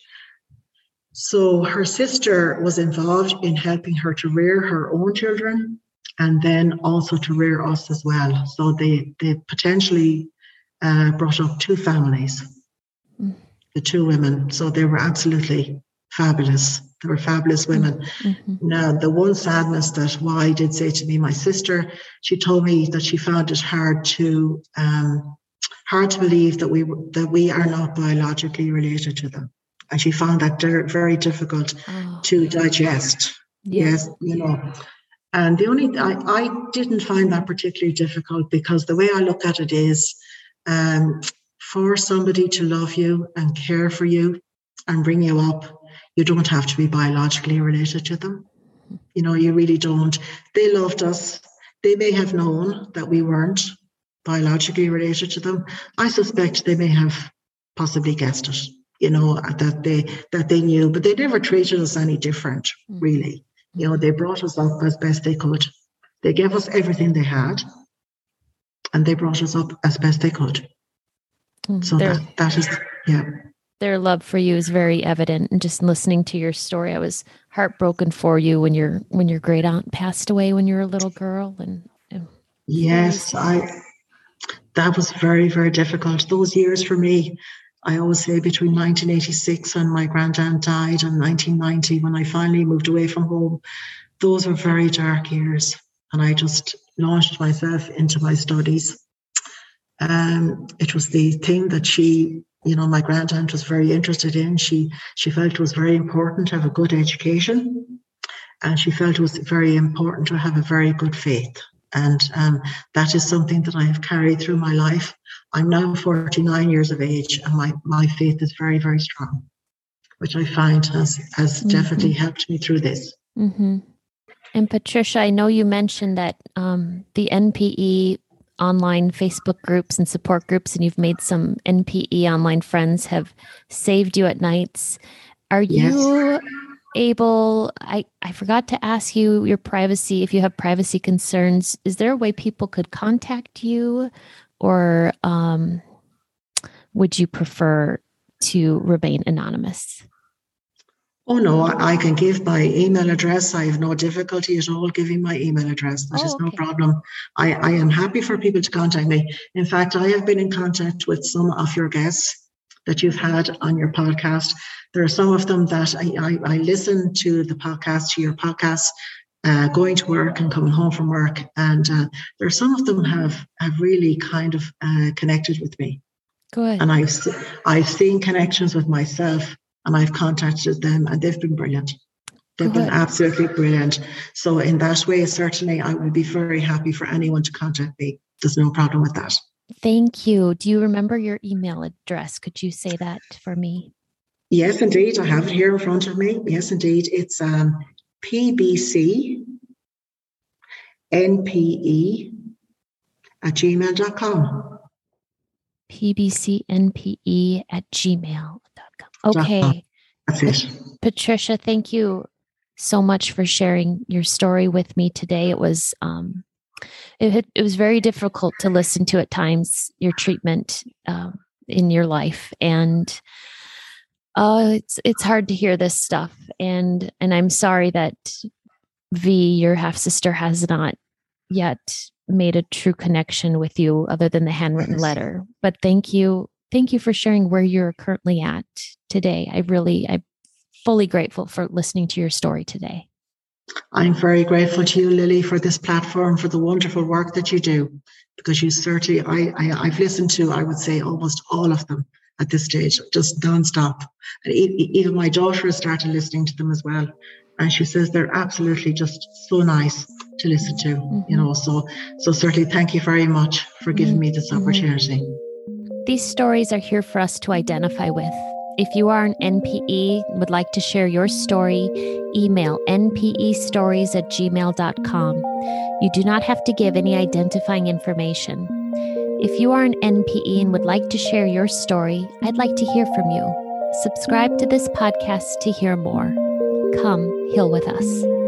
So her sister was involved in helping her to rear her own children and then also to rear us as well. So they, they potentially uh, brought up two families. The two women. So they were absolutely fabulous. They were fabulous women. Mm-hmm. Now, the one sadness that Y did say to me, my sister, she told me that she found it hard to um, hard to believe that we that we are not biologically related to them, and she found that very difficult oh. to digest. Yes, you know. And the only I, I didn't find that particularly difficult because the way I look at it is um, for somebody to love you and care for you and bring you up, you don't have to be biologically related to them. You know, you really don't. They loved us. They may have known that we weren't biologically related to them. I suspect they may have possibly guessed it, you know, that they that they knew, but they never treated us any different, mm. really. You know, they brought us up as best they could. They gave us everything they had, and they brought us up as best they could. Mm, so that, that is, yeah. Their love for you is very evident, and just listening to your story, I was heartbroken for you when your when your great aunt passed away when you were a little girl, and, and yes, I that was very very difficult. Those years for me, I always say between 1986 and my granddad died in 1990 when I finally moved away from home. Those were very dark years, and I just launched myself into my studies. Um, it was the thing that she, you know, my granddaughter was very interested in. She she felt it was very important to have a good education, and she felt it was very important to have a very good faith. And um, that is something that I have carried through my life. I'm now 49 years of age, and my, my faith is very, very strong, which I find has, has mm-hmm. definitely helped me through this. Mm-hmm. And Patricia, I know you mentioned that um, the NPE online Facebook groups and support groups, and you've made some NPE online friends have saved you at nights. Are yes. you able i i forgot to ask you your privacy if you have privacy concerns is there a way people could contact you or um, would you prefer to remain anonymous oh no i can give my email address i have no difficulty at all giving my email address That oh, is no okay. problem I, I am happy for people to contact me in fact i have been in contact with some of your guests that you've had on your podcast. There are some of them that I, I, I listen to the podcast, to your podcast, uh, going to work and coming home from work. And uh, there are some of them have, have really kind of uh, connected with me. Good. And I've, I've seen connections with myself and I've contacted them and they've been brilliant. They've Good. been absolutely brilliant. So in that way, certainly I would be very happy for anyone to contact me. There's no problem with that. Thank you. Do you remember your email address? Could you say that for me? Yes, indeed. I have it here in front of me. Yes, indeed. It's um, PBC NPE at gmail.com. PBCNPE at gmail.com. Okay. That's it. Patricia, thank you so much for sharing your story with me today. It was um, it, had, it was very difficult to listen to at times your treatment um, in your life and uh, it's it's hard to hear this stuff and and i'm sorry that v your half sister has not yet made a true connection with you other than the handwritten letter but thank you thank you for sharing where you're currently at today i really i'm fully grateful for listening to your story today I'm very grateful to you, Lily, for this platform, for the wonderful work that you do, because you certainly, I, I, have listened to, I would say, almost all of them at this stage, just nonstop. And even my daughter has started listening to them as well. And she says they're absolutely just so nice to listen to, mm-hmm. you know. So, so certainly, thank you very much for giving mm-hmm. me this mm-hmm. opportunity. These stories are here for us to identify with if you are an NPE and would like to share your story, email npestories at gmail.com. You do not have to give any identifying information. If you are an NPE and would like to share your story, I'd like to hear from you. Subscribe to this podcast to hear more. Come heal with us.